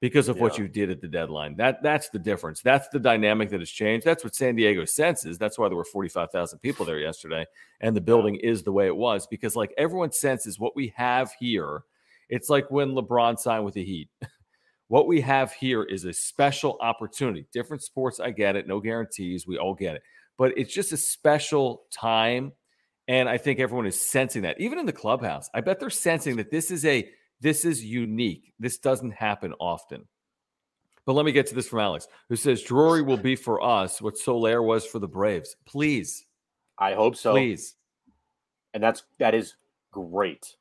because of yeah. what you did at the deadline. That that's the difference. That's the dynamic that has changed. That's what San Diego senses. That's why there were 45,000 people there yesterday and the building is the way it was because like everyone senses what we have here. It's like when LeBron signed with the Heat. What we have here is a special opportunity. Different sports, I get it. No guarantees. We all get it. But it's just a special time. And I think everyone is sensing that. Even in the clubhouse, I bet they're sensing that this is a this is unique. This doesn't happen often. But let me get to this from Alex, who says Drury will be for us what Soler was for the Braves. Please. I hope so. Please. And that's that is great.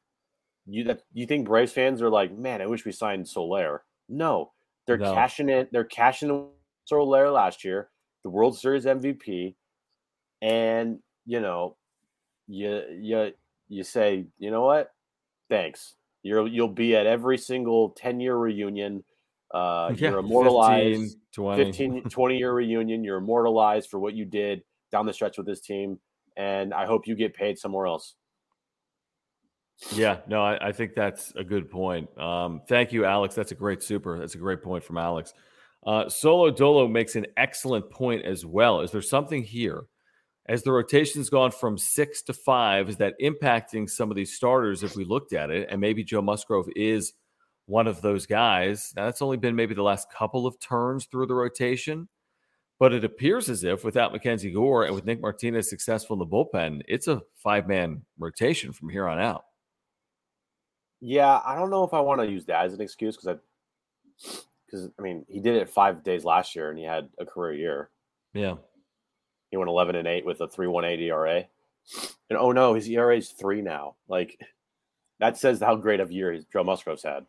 You that you think Braves fans are like, man, I wish we signed Soler. No, they're no. cashing it. They're cashing in Soler last year, the World Series MVP, and you know, you you you say, you know what? Thanks. You're you'll be at every single 10 year reunion. Uh, yeah, you're immortalized 15 20. 15, 20 year reunion. You're immortalized for what you did down the stretch with this team. And I hope you get paid somewhere else. Yeah, no, I, I, think that's a good point. Um, thank you, Alex. That's a great super. That's a great point from Alex. Uh, Solo Dolo makes an excellent point as well. Is there something here as the rotation's gone from six to five? Is that impacting some of these starters if we looked at it? And maybe Joe Musgrove is one of those guys. Now, that's only been maybe the last couple of turns through the rotation. But it appears as if without Mackenzie Gore and with Nick Martinez successful in the bullpen, it's a five man rotation from here on out. Yeah, I don't know if I want to use that as an excuse because I, because I mean, he did it five days last year and he had a career year. Yeah, he went eleven and eight with a three one eight ERA, and oh no, his ERA is three now. Like that says how great of year Joe Musgrove's had.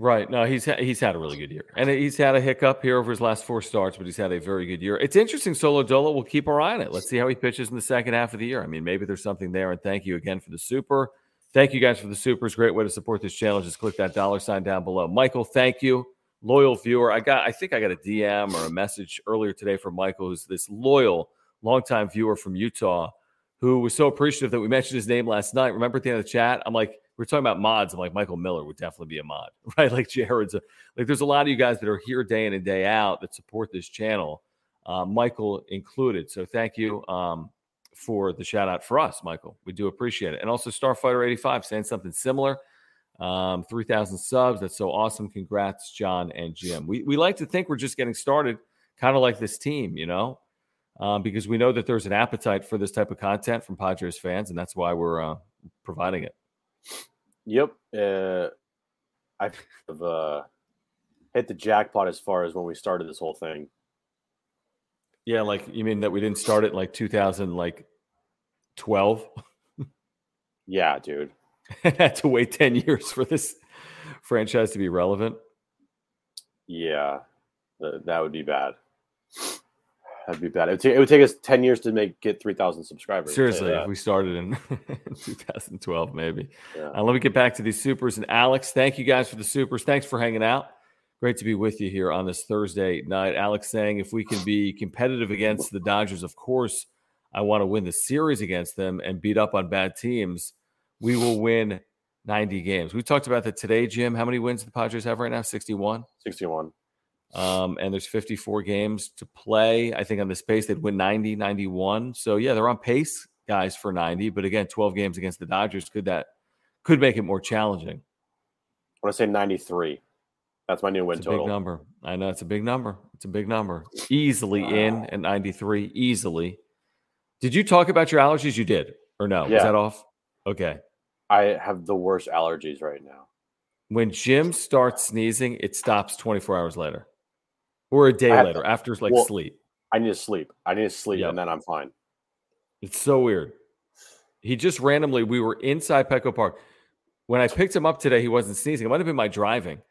Right. No, he's he's had a really good year, and he's had a hiccup here over his last four starts, but he's had a very good year. It's interesting. Solo Dolo. We'll keep our eye on it. Let's see how he pitches in the second half of the year. I mean, maybe there's something there. And thank you again for the super. Thank you guys for the supers. Great way to support this channel. Just click that dollar sign down below. Michael, thank you. Loyal viewer. I got, I think I got a DM or a message earlier today from Michael, who's this loyal, longtime viewer from Utah, who was so appreciative that we mentioned his name last night. Remember at the end of the chat? I'm like, we're talking about mods. I'm like, Michael Miller would definitely be a mod, right? Like Jared's a, like, there's a lot of you guys that are here day in and day out that support this channel, uh, Michael included. So thank you. Um, for the shout out for us, Michael. We do appreciate it. And also Starfighter85 saying something similar. Um, 3,000 subs. That's so awesome. Congrats, John and Jim. We, we like to think we're just getting started, kind of like this team, you know, um, because we know that there's an appetite for this type of content from Padres fans, and that's why we're uh, providing it. Yep. Uh, I've uh, hit the jackpot as far as when we started this whole thing. Yeah, like you mean that we didn't start it like 2000, like 12? yeah, dude. had to wait 10 years for this franchise to be relevant. Yeah, that would be bad. That'd be bad. It would, t- it would take us 10 years to make get 3,000 subscribers. Seriously, if we started in 2012, maybe. Yeah. Uh, let me get back to these supers. And Alex, thank you guys for the supers. Thanks for hanging out. Great to be with you here on this Thursday night. Alex saying if we can be competitive against the Dodgers, of course, I want to win the series against them and beat up on bad teams. We will win 90 games. We talked about that today, Jim. How many wins the Padres have right now? 61? 61. Um, and there's 54 games to play. I think on this pace, they'd win 90, 91. So yeah, they're on pace, guys, for 90. But again, 12 games against the Dodgers could that could make it more challenging. I want to say 93. That's my new win it's total. Big number. I know it's a big number. It's a big number. Easily wow. in at 93. Easily. Did you talk about your allergies? You did, or no? Yeah. Was that off? Okay. I have the worst allergies right now. When Jim starts sneezing, it stops 24 hours later or a day later to, after like well, sleep. I need to sleep. I need to sleep, yep. and then I'm fine. It's so weird. He just randomly, we were inside Petco Park. When I picked him up today, he wasn't sneezing. It might have been my driving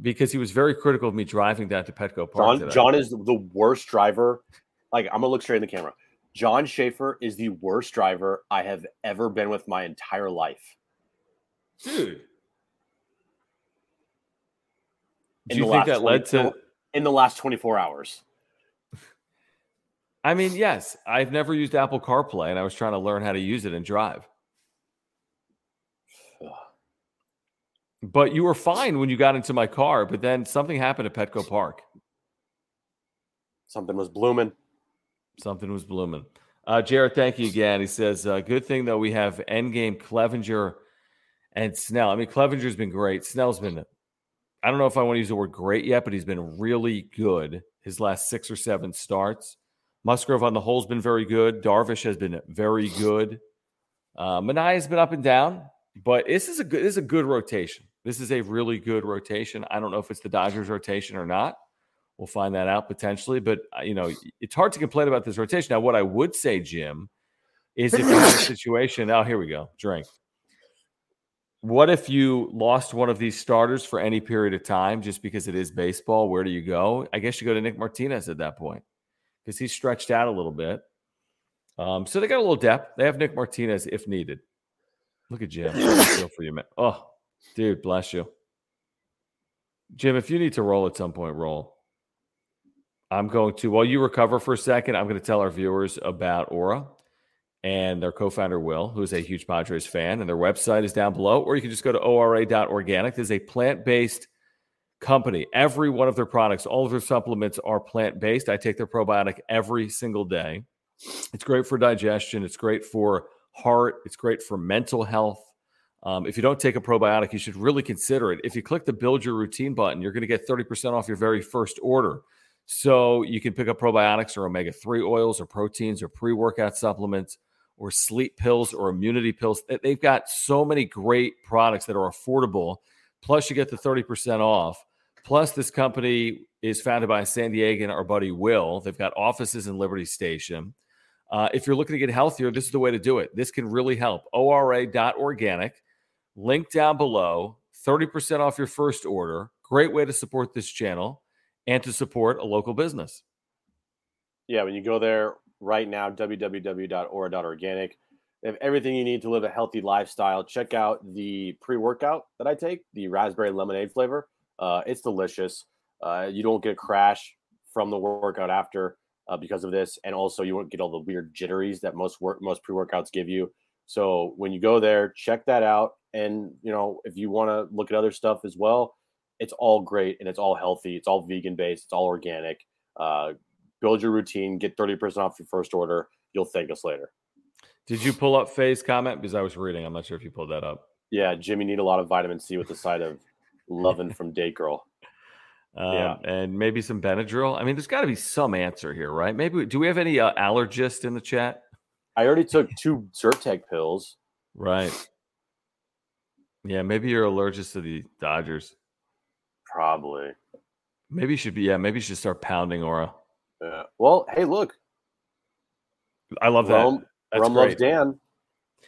because he was very critical of me driving down to Petco Park. John. John is the worst driver. Like, I'm going to look straight in the camera. John Schaefer is the worst driver I have ever been with my entire life. Dude. Do you think that led to in the last 24 hours? I mean, yes, I've never used Apple CarPlay and I was trying to learn how to use it and drive. But you were fine when you got into my car, but then something happened at Petco Park. Something was blooming. Something was blooming. Uh, Jared, thank you again. He says, uh, good thing though we have Endgame Clevinger and Snell. I mean, Clevinger's been great. Snell's been, I don't know if I want to use the word great yet, but he's been really good his last six or seven starts. Musgrove on the whole has been very good. Darvish has been very good. Uh, Manaea has been up and down, but this is a good this is a good rotation. This is a really good rotation. I don't know if it's the Dodgers rotation or not. We'll find that out potentially. But uh, you know, it's hard to complain about this rotation. Now, what I would say, Jim, is if you're in a situation. Oh, here we go. Drink. What if you lost one of these starters for any period of time just because it is baseball? Where do you go? I guess you go to Nick Martinez at that point because he's stretched out a little bit. Um, so they got a little depth. They have Nick Martinez if needed. Look at Jim. feel for you, man. Oh, dude, bless you. Jim, if you need to roll at some point, roll. I'm going to, while you recover for a second, I'm going to tell our viewers about Ora and their co founder, Will, who's a huge Padres fan. And their website is down below, or you can just go to ora.organic. This is a plant based company. Every one of their products, all of their supplements are plant based. I take their probiotic every single day. It's great for digestion, it's great for heart, it's great for mental health. Um, if you don't take a probiotic, you should really consider it. If you click the build your routine button, you're going to get 30% off your very first order. So you can pick up probiotics or omega 3 oils or proteins or pre workout supplements or sleep pills or immunity pills. They've got so many great products that are affordable. Plus, you get the 30% off. Plus, this company is founded by San Diegan, our buddy Will. They've got offices in Liberty Station. Uh, if you're looking to get healthier, this is the way to do it. This can really help. ORA.organic, link down below, 30% off your first order. Great way to support this channel and to support a local business. Yeah, when you go there right now, www.ora.organic, they have everything you need to live a healthy lifestyle. Check out the pre workout that I take, the raspberry lemonade flavor. Uh, it's delicious. Uh, you don't get a crash from the workout after uh, because of this, and also you won't get all the weird jitteries that most work most pre workouts give you. So when you go there, check that out, and you know if you want to look at other stuff as well, it's all great and it's all healthy. It's all vegan based. It's all organic. Uh, build your routine. Get thirty percent off your first order. you'll thank us later. Did you pull up Faye's comment? Because I was reading. I'm not sure if you pulled that up. Yeah, Jimmy need a lot of vitamin C with the side of loving from date girl. Um, yeah. And maybe some Benadryl. I mean, there's got to be some answer here, right? Maybe, do we have any uh, allergist in the chat? I already took two Zyrtec pills. Right. Yeah, maybe you're allergic to the Dodgers. Probably. Maybe you should be. Yeah, maybe you should start pounding Ora. Yeah. Well, hey, look. I love Rome, that. That's Rome great. loves Dan.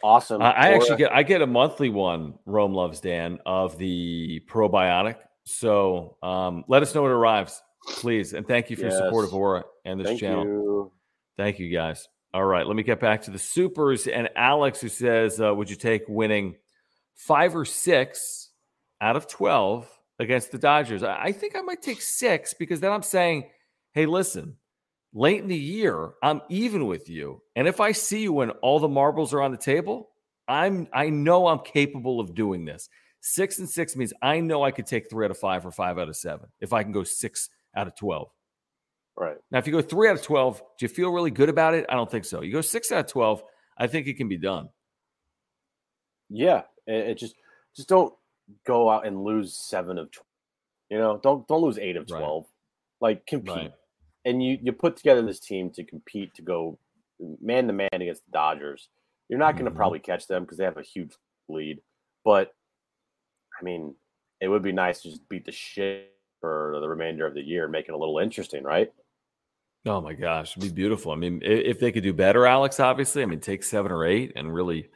Awesome. I, I actually get I get a monthly one. Rome loves Dan of the probiotic. So um, let us know when it arrives, please, and thank you for yes. your support of Ora and this thank channel. You. Thank you, guys. All right, let me get back to the supers and Alex, who says, uh, "Would you take winning five or six out of twelve against the Dodgers?" I, think I might take six because then I'm saying, "Hey, listen." late in the year, I'm even with you. And if I see you when all the marbles are on the table, I'm I know I'm capable of doing this. Six and six means I know I could take three out of five or five out of seven if I can go six out of 12. Right. Now, if you go three out of 12, do you feel really good about it? I don't think so. You go six out of 12, I think it can be done. Yeah. It just, just don't go out and lose seven of 12. You know, don't, don't lose eight of 12. Right. Like compete. Right and you you put together this team to compete to go man to man against the Dodgers. You're not going to mm-hmm. probably catch them because they have a huge lead, but I mean, it would be nice to just beat the shit for the remainder of the year, make it a little interesting, right? Oh my gosh, it'd be beautiful. I mean, if they could do better, Alex, obviously, I mean, take seven or eight and really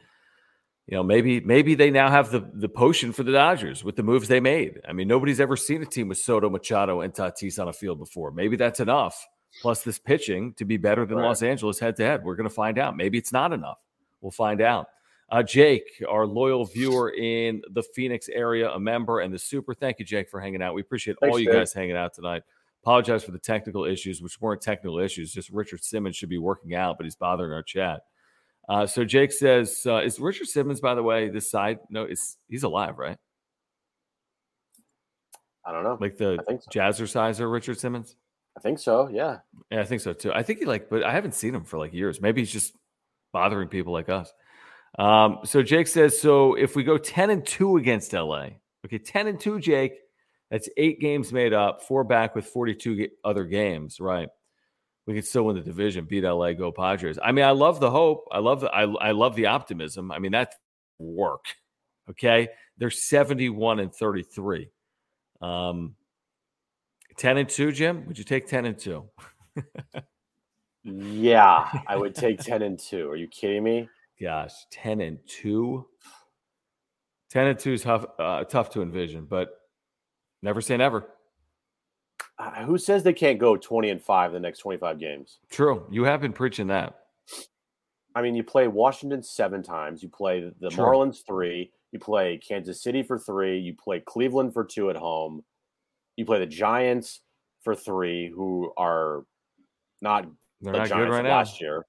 you know, maybe maybe they now have the the potion for the Dodgers with the moves they made. I mean, nobody's ever seen a team with Soto, Machado, and Tatis on a field before. Maybe that's enough. Plus, this pitching to be better than right. Los Angeles head to head. We're going to find out. Maybe it's not enough. We'll find out. Uh, Jake, our loyal viewer in the Phoenix area, a member and the super. Thank you, Jake, for hanging out. We appreciate Thanks, all you Jake. guys hanging out tonight. Apologize for the technical issues, which weren't technical issues. Just Richard Simmons should be working out, but he's bothering our chat. Uh, so Jake says, uh, "Is Richard Simmons, by the way, this side? No, is he's alive, right? I don't know. Like the so. jazzerciser Richard Simmons. I think so. Yeah. Yeah, I think so too. I think he like, but I haven't seen him for like years. Maybe he's just bothering people like us. Um, so Jake says, so if we go ten and two against LA, okay, ten and two, Jake, that's eight games made up, four back with forty-two other games, right? We could still win the division, beat LA, go Padres. I mean, I love the hope. I love the I, I love the optimism. I mean, that's work. Okay. They're 71 and 33. Um 10 and 2, Jim. Would you take 10 and 2? yeah, I would take 10 and 2. Are you kidding me? Gosh, 10 and 2. 10 and 2 is tough, uh, tough to envision, but never say never. Uh, who says they can't go 20 and 5 the next 25 games? True. You have been preaching that. I mean, you play Washington seven times, you play the True. Marlins three, you play Kansas City for three, you play Cleveland for two at home, you play the Giants for three, who are not They're the not Giants right last now. year.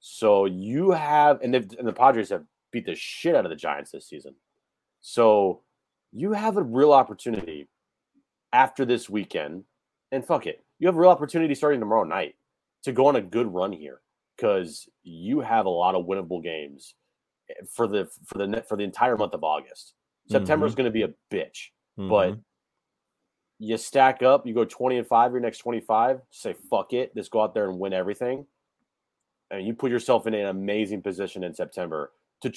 So you have, and, and the Padres have beat the shit out of the Giants this season. So you have a real opportunity after this weekend, and fuck it, you have a real opportunity starting tomorrow night to go on a good run here because you have a lot of winnable games eh, for the for the net for the entire month of August. September is mm-hmm. going to be a bitch, mm-hmm. but you stack up, you go 20 and 5 your next 25, say fuck it, just go out there and win everything. And you put yourself in an amazing position in September to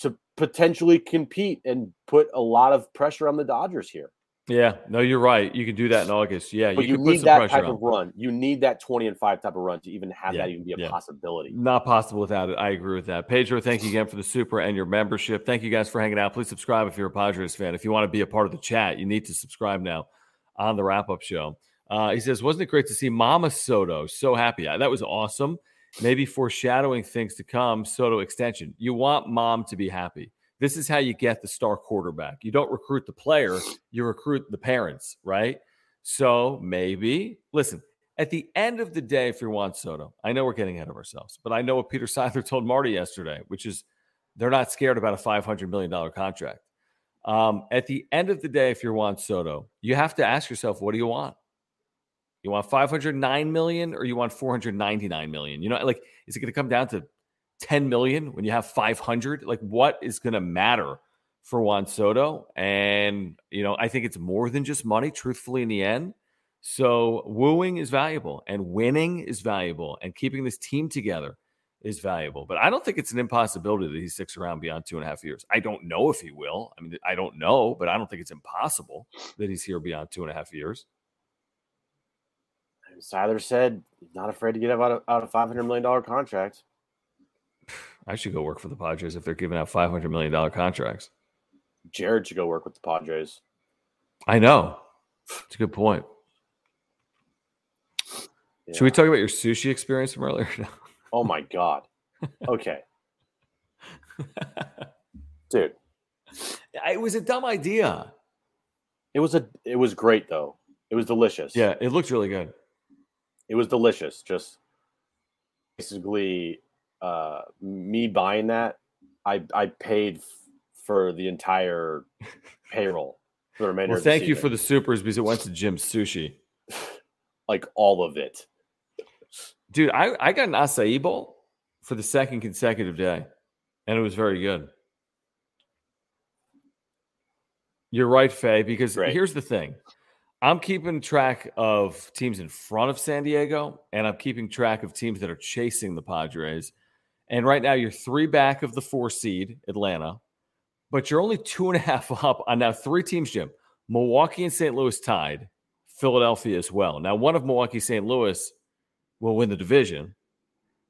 to potentially compete and put a lot of pressure on the Dodgers here. Yeah, no, you're right. You can do that in August. Yeah, but you, you need that type on. of run. You need that 20 and 5 type of run to even have yeah, that even be a yeah. possibility. Not possible without it. I agree with that. Pedro, thank you again for the super and your membership. Thank you guys for hanging out. Please subscribe if you're a Padres fan. If you want to be a part of the chat, you need to subscribe now on the wrap up show. Uh, he says, Wasn't it great to see Mama Soto? So happy. That was awesome. Maybe foreshadowing things to come. Soto extension. You want mom to be happy. This is how you get the star quarterback. You don't recruit the player, you recruit the parents, right? So maybe, listen, at the end of the day, if you're Juan Soto, I know we're getting ahead of ourselves, but I know what Peter Seidler told Marty yesterday, which is they're not scared about a $500 million contract. Um, at the end of the day, if you're Juan Soto, you have to ask yourself, what do you want? You want 509 million or you want 499 million? You know, like, is it going to come down to 10 million when you have 500? Like, what is going to matter for Juan Soto? And, you know, I think it's more than just money, truthfully, in the end. So, wooing is valuable and winning is valuable and keeping this team together is valuable. But I don't think it's an impossibility that he sticks around beyond two and a half years. I don't know if he will. I mean, I don't know, but I don't think it's impossible that he's here beyond two and a half years. Seidler said not afraid to get out of, out of $500 million contract. I should go work for the Padres if they're giving out $500 million contracts. Jared should go work with the Padres. I know. It's a good point. Yeah. Should we talk about your sushi experience from earlier? oh my God. Okay. Dude. It was a dumb idea. It was a it was great though. It was delicious. Yeah, it looked really good. It was delicious. Just basically uh, me buying that, I I paid f- for the entire payroll for the remainder. Well, thank you for the supers because it went to Jim Sushi. like all of it, dude. I I got an acai bowl for the second consecutive day, and it was very good. You're right, Faye. Because Great. here's the thing: I'm keeping track of teams in front of San Diego, and I'm keeping track of teams that are chasing the Padres. And right now, you're three back of the four seed, Atlanta, but you're only two and a half up on now three teams, Jim. Milwaukee and St. Louis tied, Philadelphia as well. Now, one of Milwaukee, St. Louis will win the division.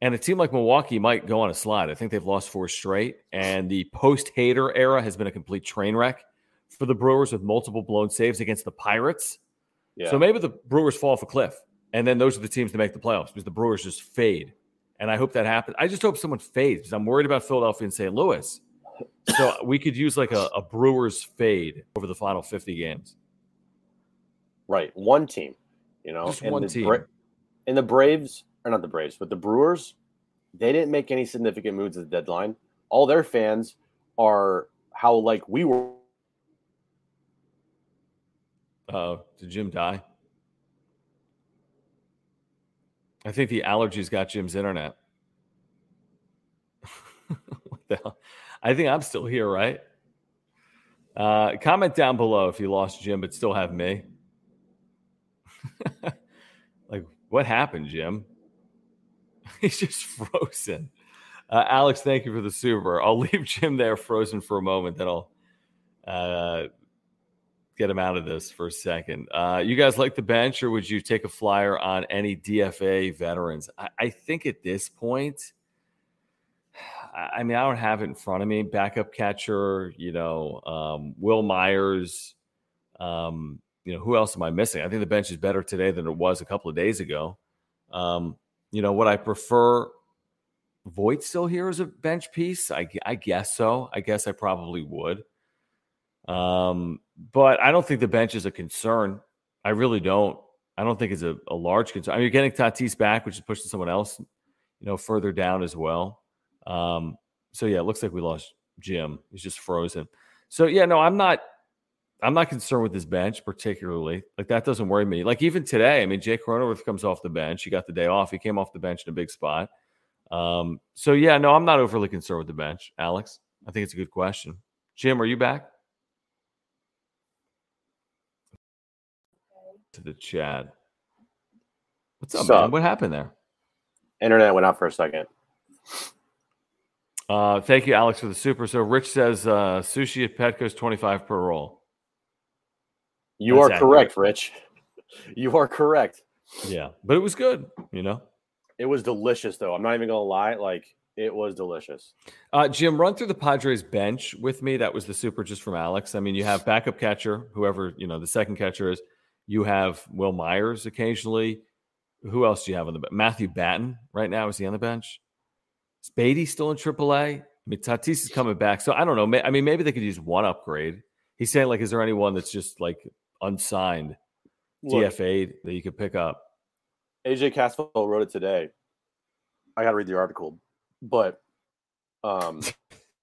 And a team like Milwaukee might go on a slide. I think they've lost four straight. And the post Hader era has been a complete train wreck for the Brewers with multiple blown saves against the Pirates. Yeah. So maybe the Brewers fall off a cliff, and then those are the teams to make the playoffs because the Brewers just fade. And I hope that happens. I just hope someone fades because I'm worried about Philadelphia and St. Louis. So we could use like a, a Brewers fade over the final 50 games. Right, one team, you know, just one the, team. Bra- and the Braves, or not the Braves, but the Brewers, they didn't make any significant moves at the deadline. All their fans are how like we were uh, did Jim die? I think the allergies got Jim's internet. what the hell? I think I'm still here, right? Uh, comment down below if you lost Jim but still have me. like, what happened, Jim? He's just frozen. Uh, Alex, thank you for the super. I'll leave Jim there frozen for a moment. Then I'll uh, get him out of this for a second. Uh, you guys like the bench, or would you take a flyer on any DFA veterans? I, I think at this point, I mean, I don't have it in front of me. Backup catcher, you know, um, Wil Myers. Um, you know, who else am I missing? I think the bench is better today than it was a couple of days ago. Um, you know, what I prefer, Voit still here as a bench piece? I, I guess so. I guess I probably would. Um, but I don't think the bench is a concern. I really don't. I don't think it's a, a large concern. I mean, you're getting Tatis back, which is pushing someone else, you know, further down as well. Um, so yeah, it looks like we lost Jim. He's just frozen. So yeah, no, I'm not. I'm not concerned with this bench particularly. Like that doesn't worry me. Like even today, I mean, Jake Cronenworth comes off the bench. He got the day off. He came off the bench in a big spot. Um, so yeah, no, I'm not overly concerned with the bench. Alex, I think it's a good question. Jim, are you back? To the chat. What's up, man? What happened there? Internet went out for a second. Uh, thank you, Alex, for the super. So Rich says uh, sushi at Petco's 25 per roll. You That's are accurate. correct, Rich. You are correct. Yeah, but it was good, you know. It was delicious though. I'm not even gonna lie, like it was delicious. Uh, Jim, run through the Padres bench with me. That was the super just from Alex. I mean, you have backup catcher, whoever, you know, the second catcher is. You have Wil Myers occasionally. Who else do you have on the bench? Matthew Batten right now. Is he on the bench? Is Beaty still in AAA? I mean, Tatis is coming back. So I don't know. I mean, maybe they could use one upgrade. He's saying, like, is there anyone that's just like unsigned, DFA that you could pick up? AJ Cassavell wrote it today. I got to read the article, but um,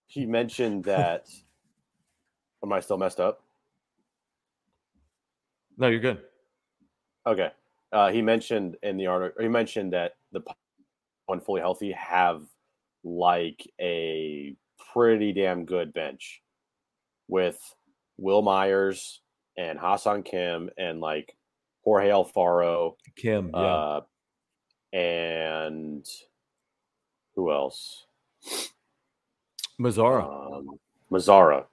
he mentioned that. am I still messed up? No, you're good. Okay. Uh, he mentioned in the article, he mentioned that the when fully healthy have like a pretty damn good bench with Wil Myers and Ha-Seong Kim and like Jorge Alfaro. Kim, yeah. Uh, and who else? Mazara. Um, Mazara.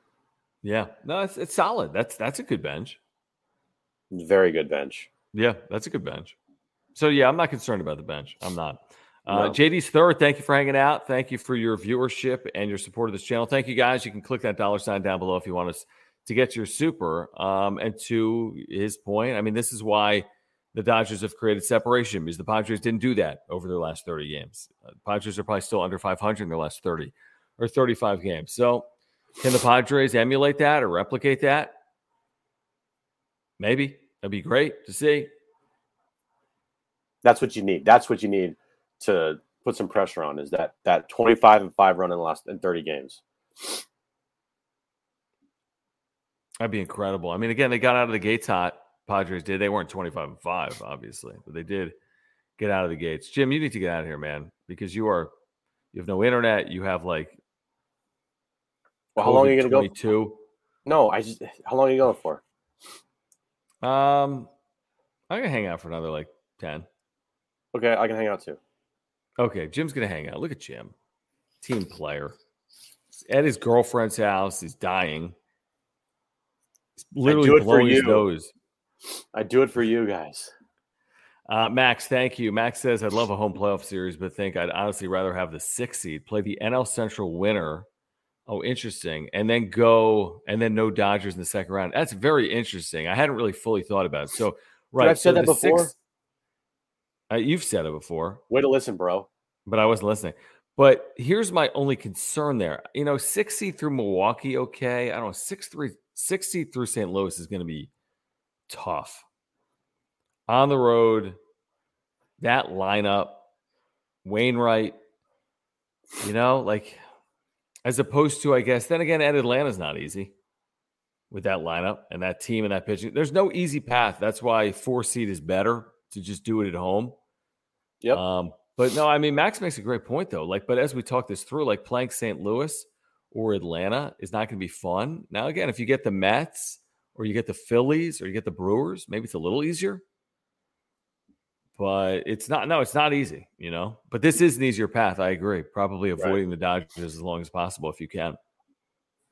Yeah. No, it's, it's solid. That's that's a good bench. Very good bench. Yeah, that's a good bench. So yeah, I'm not concerned about the bench. I'm not. Uh, No. JD's third. Thank you for hanging out. Thank you for your viewership and your support of this channel. Thank you guys. You can click that dollar sign down below if you want us to get your super. Um, and to his point, I mean, this is why the Dodgers have created separation because the Padres didn't do that over their last 30 games. Uh, Padres are probably still under 500 in their last 30 or 35 games. So, can the Padres emulate that or replicate that? Maybe that'd be great to see. That's what you need. That's what you need to put some pressure on. Is that that 25 and five run in the last in 30 games? That'd be incredible. I mean, again, they got out of the gates hot. Padres did. They weren't 25 and 5, obviously, but they did get out of the gates. Jim, you need to get out of here, man, because you are you have no internet. You have like Well, how long are you gonna go? 22. No, I just. How long are you going for? Um, I'm gonna hang out for another like 10. Okay, I can hang out too. Okay, Jim's gonna hang out. Look at Jim, team player. He's at his girlfriend's house. He's dying. He's literally do it for blowing his nose. I do it for you guys. Uh, Max, thank you. Max says, I'd love a home playoff series, but think I'd honestly rather have the six seed play the NL Central winner. Oh, interesting. And then go, and then no Dodgers in the second round. That's very interesting. I hadn't really fully thought about it. So, right. I've said so that before? uh, you've said it before, Way to listen, bro. but I wasn't listening. But here's my only concern there. You know, six seed through Milwaukee, okay. I don't know, six three, six seed through St. Louis is going to be tough. On the road, that lineup, Wainwright, you know, like as opposed to, I guess, then again, at Atlanta's not easy with that lineup and that team and that pitching. There's no easy path. That's why four seed is better to just do it at home. Yep. Um, but no, I mean, Max makes a great point though. Like, but as we talk this through, like playing St. Louis or Atlanta is not going to be fun. Now, again, if you get the Mets or you get the Phillies or you get the Brewers, maybe it's a little easier. But it's not. No, it's not easy. You know. But this is an easier path. I agree. Probably avoiding the Dodgers as long as possible if you can.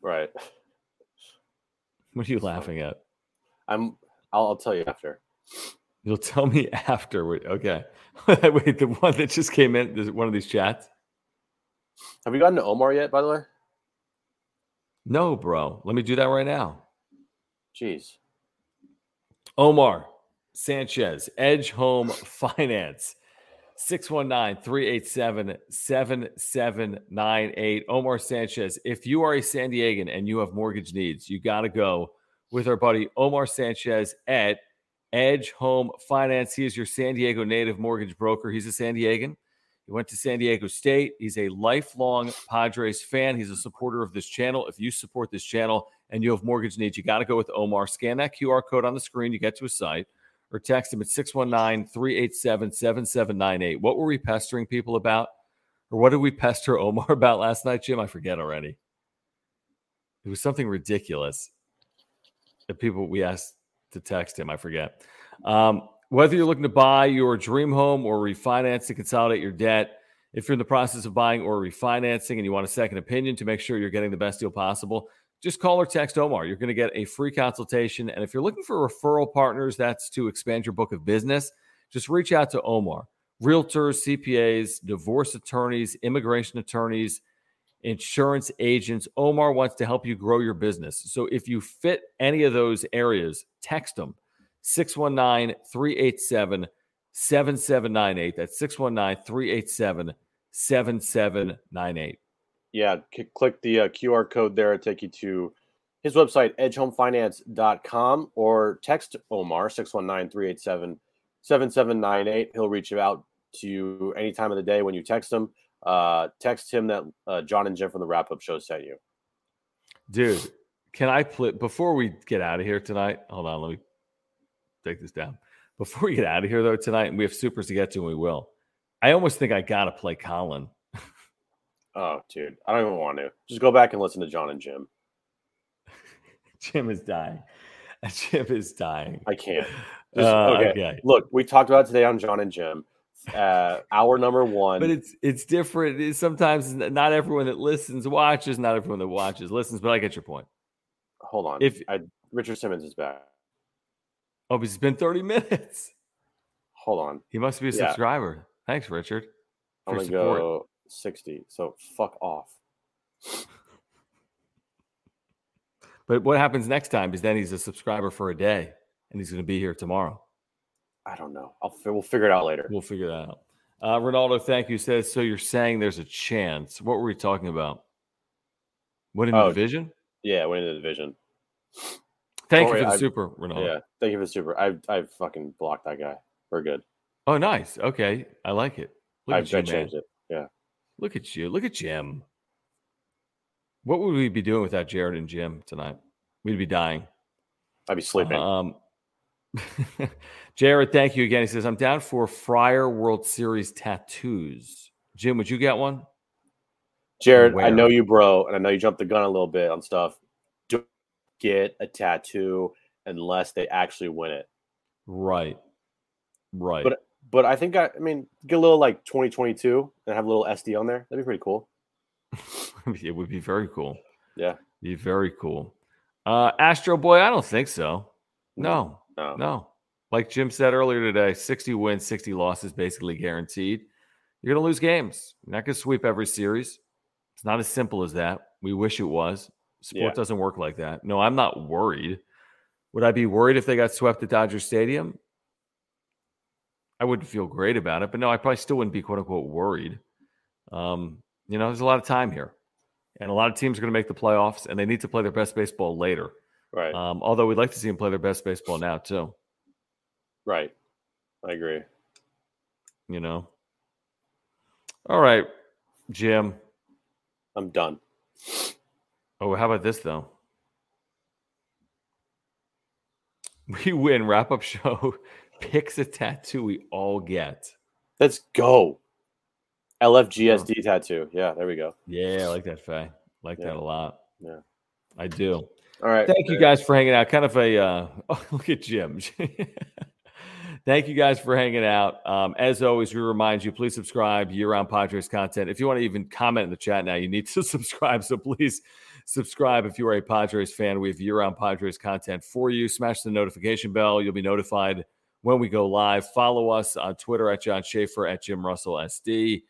right. What are you laughing at? I'm. I'll, I'll tell you after. You'll tell me after. Okay. Wait, the one that just came in, is one of these chats? Have you gotten to Omar yet? By the way. No, bro. Let me do that right now. Jeez. Omar Sanchez, Edge Home Finance, 619 387 7798. Omar Sanchez, if you are a San Diegan and you have mortgage needs, you got to go with our buddy Omar Sanchez at Edge Home Finance. He is your San Diego native mortgage broker. He's a San Diegan. He went to San Diego State. He's a lifelong Padres fan. He's a supporter of this channel. If you support this channel and you have mortgage needs, you got to go with Omar. Scan that QR code on the screen. You get to his site or text him at 619 387 7798. What were we pestering people about? Or what did we pester Omar about last night, Jim? I forget already. It was something ridiculous that people we asked to text him. I forget. Um, whether you're looking to buy your dream home or refinance to consolidate your debt, if you're in the process of buying or refinancing and you want a second opinion to make sure you're getting the best deal possible, just call or text Omar. You're going to get a free consultation. And if you're looking for referral partners, that's to expand your book of business, just reach out to Omar. Realtors, CPAs, divorce attorneys, immigration attorneys, insurance agents. Omar wants to help you grow your business. So if you fit any of those areas, text them 619 387 7798. That's 619 387 7798. Yeah. c- click the uh, QR code there. It'll take you to his website, edgehomefinance.com, or text Omar 619 387 7798. He'll reach out to you any time of the day when you text him. Uh, text him that uh, John and Jim from the wrap up show sent you. Dude, can I play before we get out of here tonight? Hold on, let me take this down. Before we get out of here, though, tonight, we have supers to get to, and we will. I almost think I got to play Colin. Oh, dude, I don't even want to. Just go back and listen to John and Jim. Jim is dying. Jim is dying. I can't. Just, Uh, okay. okay. Look, we talked about today on John and Jim. Uh, hour number one. But it's it's different. It's sometimes not everyone that listens watches, not everyone that watches listens. But I get your point. hold on. if- I, Richard Simmons is back. Oh, but it's been 30 minutes. Hold on. He must be a Yeah. subscriber. Thanks, Richard. I'm gonna support. go 60. So fuck off. But what happens next time is then he's a subscriber for a day, and he's going to be here tomorrow. I don't know. I'll we'll figure it out later. We'll figure that out. Uh, Ronaldo, thank you. Says so. You're saying there's a chance. What were we talking about? Winning the Oh, division? Yeah, winning the division. Thank Don't you for the I- super, Ronaldo. Yeah. Thank you for the super. I've I've fucking blocked that guy. We're good. Oh, nice. Okay, I like it. Look I've you, I changed it. Yeah. Look at you. Look at Jim. What would we be doing without Jared and Jim tonight? We'd be dying. I'd be sleeping. Um, Jared, thank you again. He says, I'm down for Friar World Series tattoos. Jim, would you get one? Jared, I know you, bro, and I know you jumped the gun a little bit on stuff. Don't get a tattoo unless they actually win it. Right. Right. But But I think I, I mean, get a little like 2022 and have a little SD on there. That'd be pretty cool. it would be very cool. Yeah. Be very cool. Uh, Astro Boy, I don't think so. No, No. no. Like Jim said earlier today, 60 wins, 60 losses, basically guaranteed. You're going to lose games. You're not going to sweep every series. It's not as simple as that. We wish it was. Sport Yeah. doesn't work like that. No, I'm not worried. Would I be worried if they got swept at Dodger Stadium? I wouldn't feel great about it, but no, I probably still wouldn't be quote unquote worried. Um, you know, there's a lot of time here, and a lot of teams are going to make the playoffs, and they need to play their best baseball later. Right. Um, although we'd like to see them play their best baseball now too. right. I agree. You know. All right, Jim. I'm done. Oh, how about this though? We win wrap up show. Picks a tattoo we all get. Let's go. LFGSD tattoo. Yeah, there we go. Yeah, I like that, Faye. Like Yeah. that a lot. Yeah. I do. All right. Thank you guys for hanging out. Kind of a uh, oh, look at Jim. Thank you guys for hanging out. Um, as always, we remind you, please subscribe year-round Padres content. If you want to even comment in the chat now, you need to subscribe. So please subscribe if you are a Padres fan. We have year-round Padres content for you. Smash the notification bell. You'll be notified when we go live. Follow us on Twitter at John Schaefer at Jim Russell SD.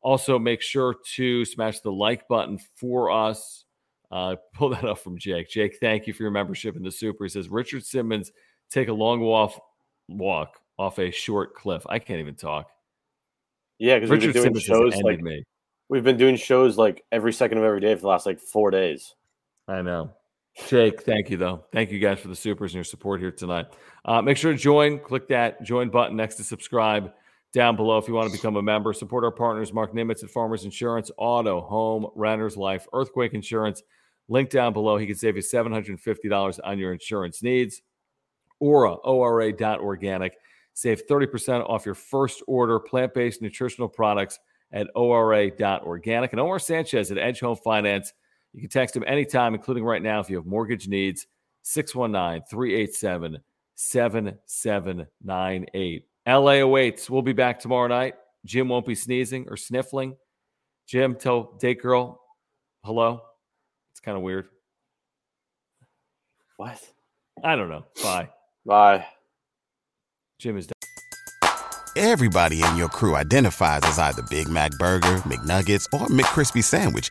Also, make sure to smash the like button for us. Uh, pull that up from Jake. Jake, thank you for your membership in the Super. He says Richard Simmons take a long walk walk off a short cliff. I can't even talk. Yeah, because we've Richard been doing Simmons shows like me. we've been doing shows like every second of every day for the last like four days. I know. Jake, thank you though. Thank you guys for the supers and your support here tonight. Uh, make sure to join. Click that join button next to subscribe down below if you want to become a member. Support our partners, Mark Nimitz at Farmers Insurance, Auto, Home, Renters Life, Earthquake Insurance. Link down below. He can save you $750 on your insurance needs. Ora, ORA.organic. Save 30% off your first order plant based nutritional products at ORA.organic. And Omar Sanchez at Edge Home Finance. You can text him anytime, including right now if you have mortgage needs. 619 387 7798. LA awaits. We'll be back tomorrow night. Jim won't be sneezing or sniffling. Jim, tell date girl hello. It's kind of weird. What? I don't know. Bye. Bye. Jim is done. Everybody in your crew identifies as either Big Mac Burger, McNuggets, or McCrispy Sandwich.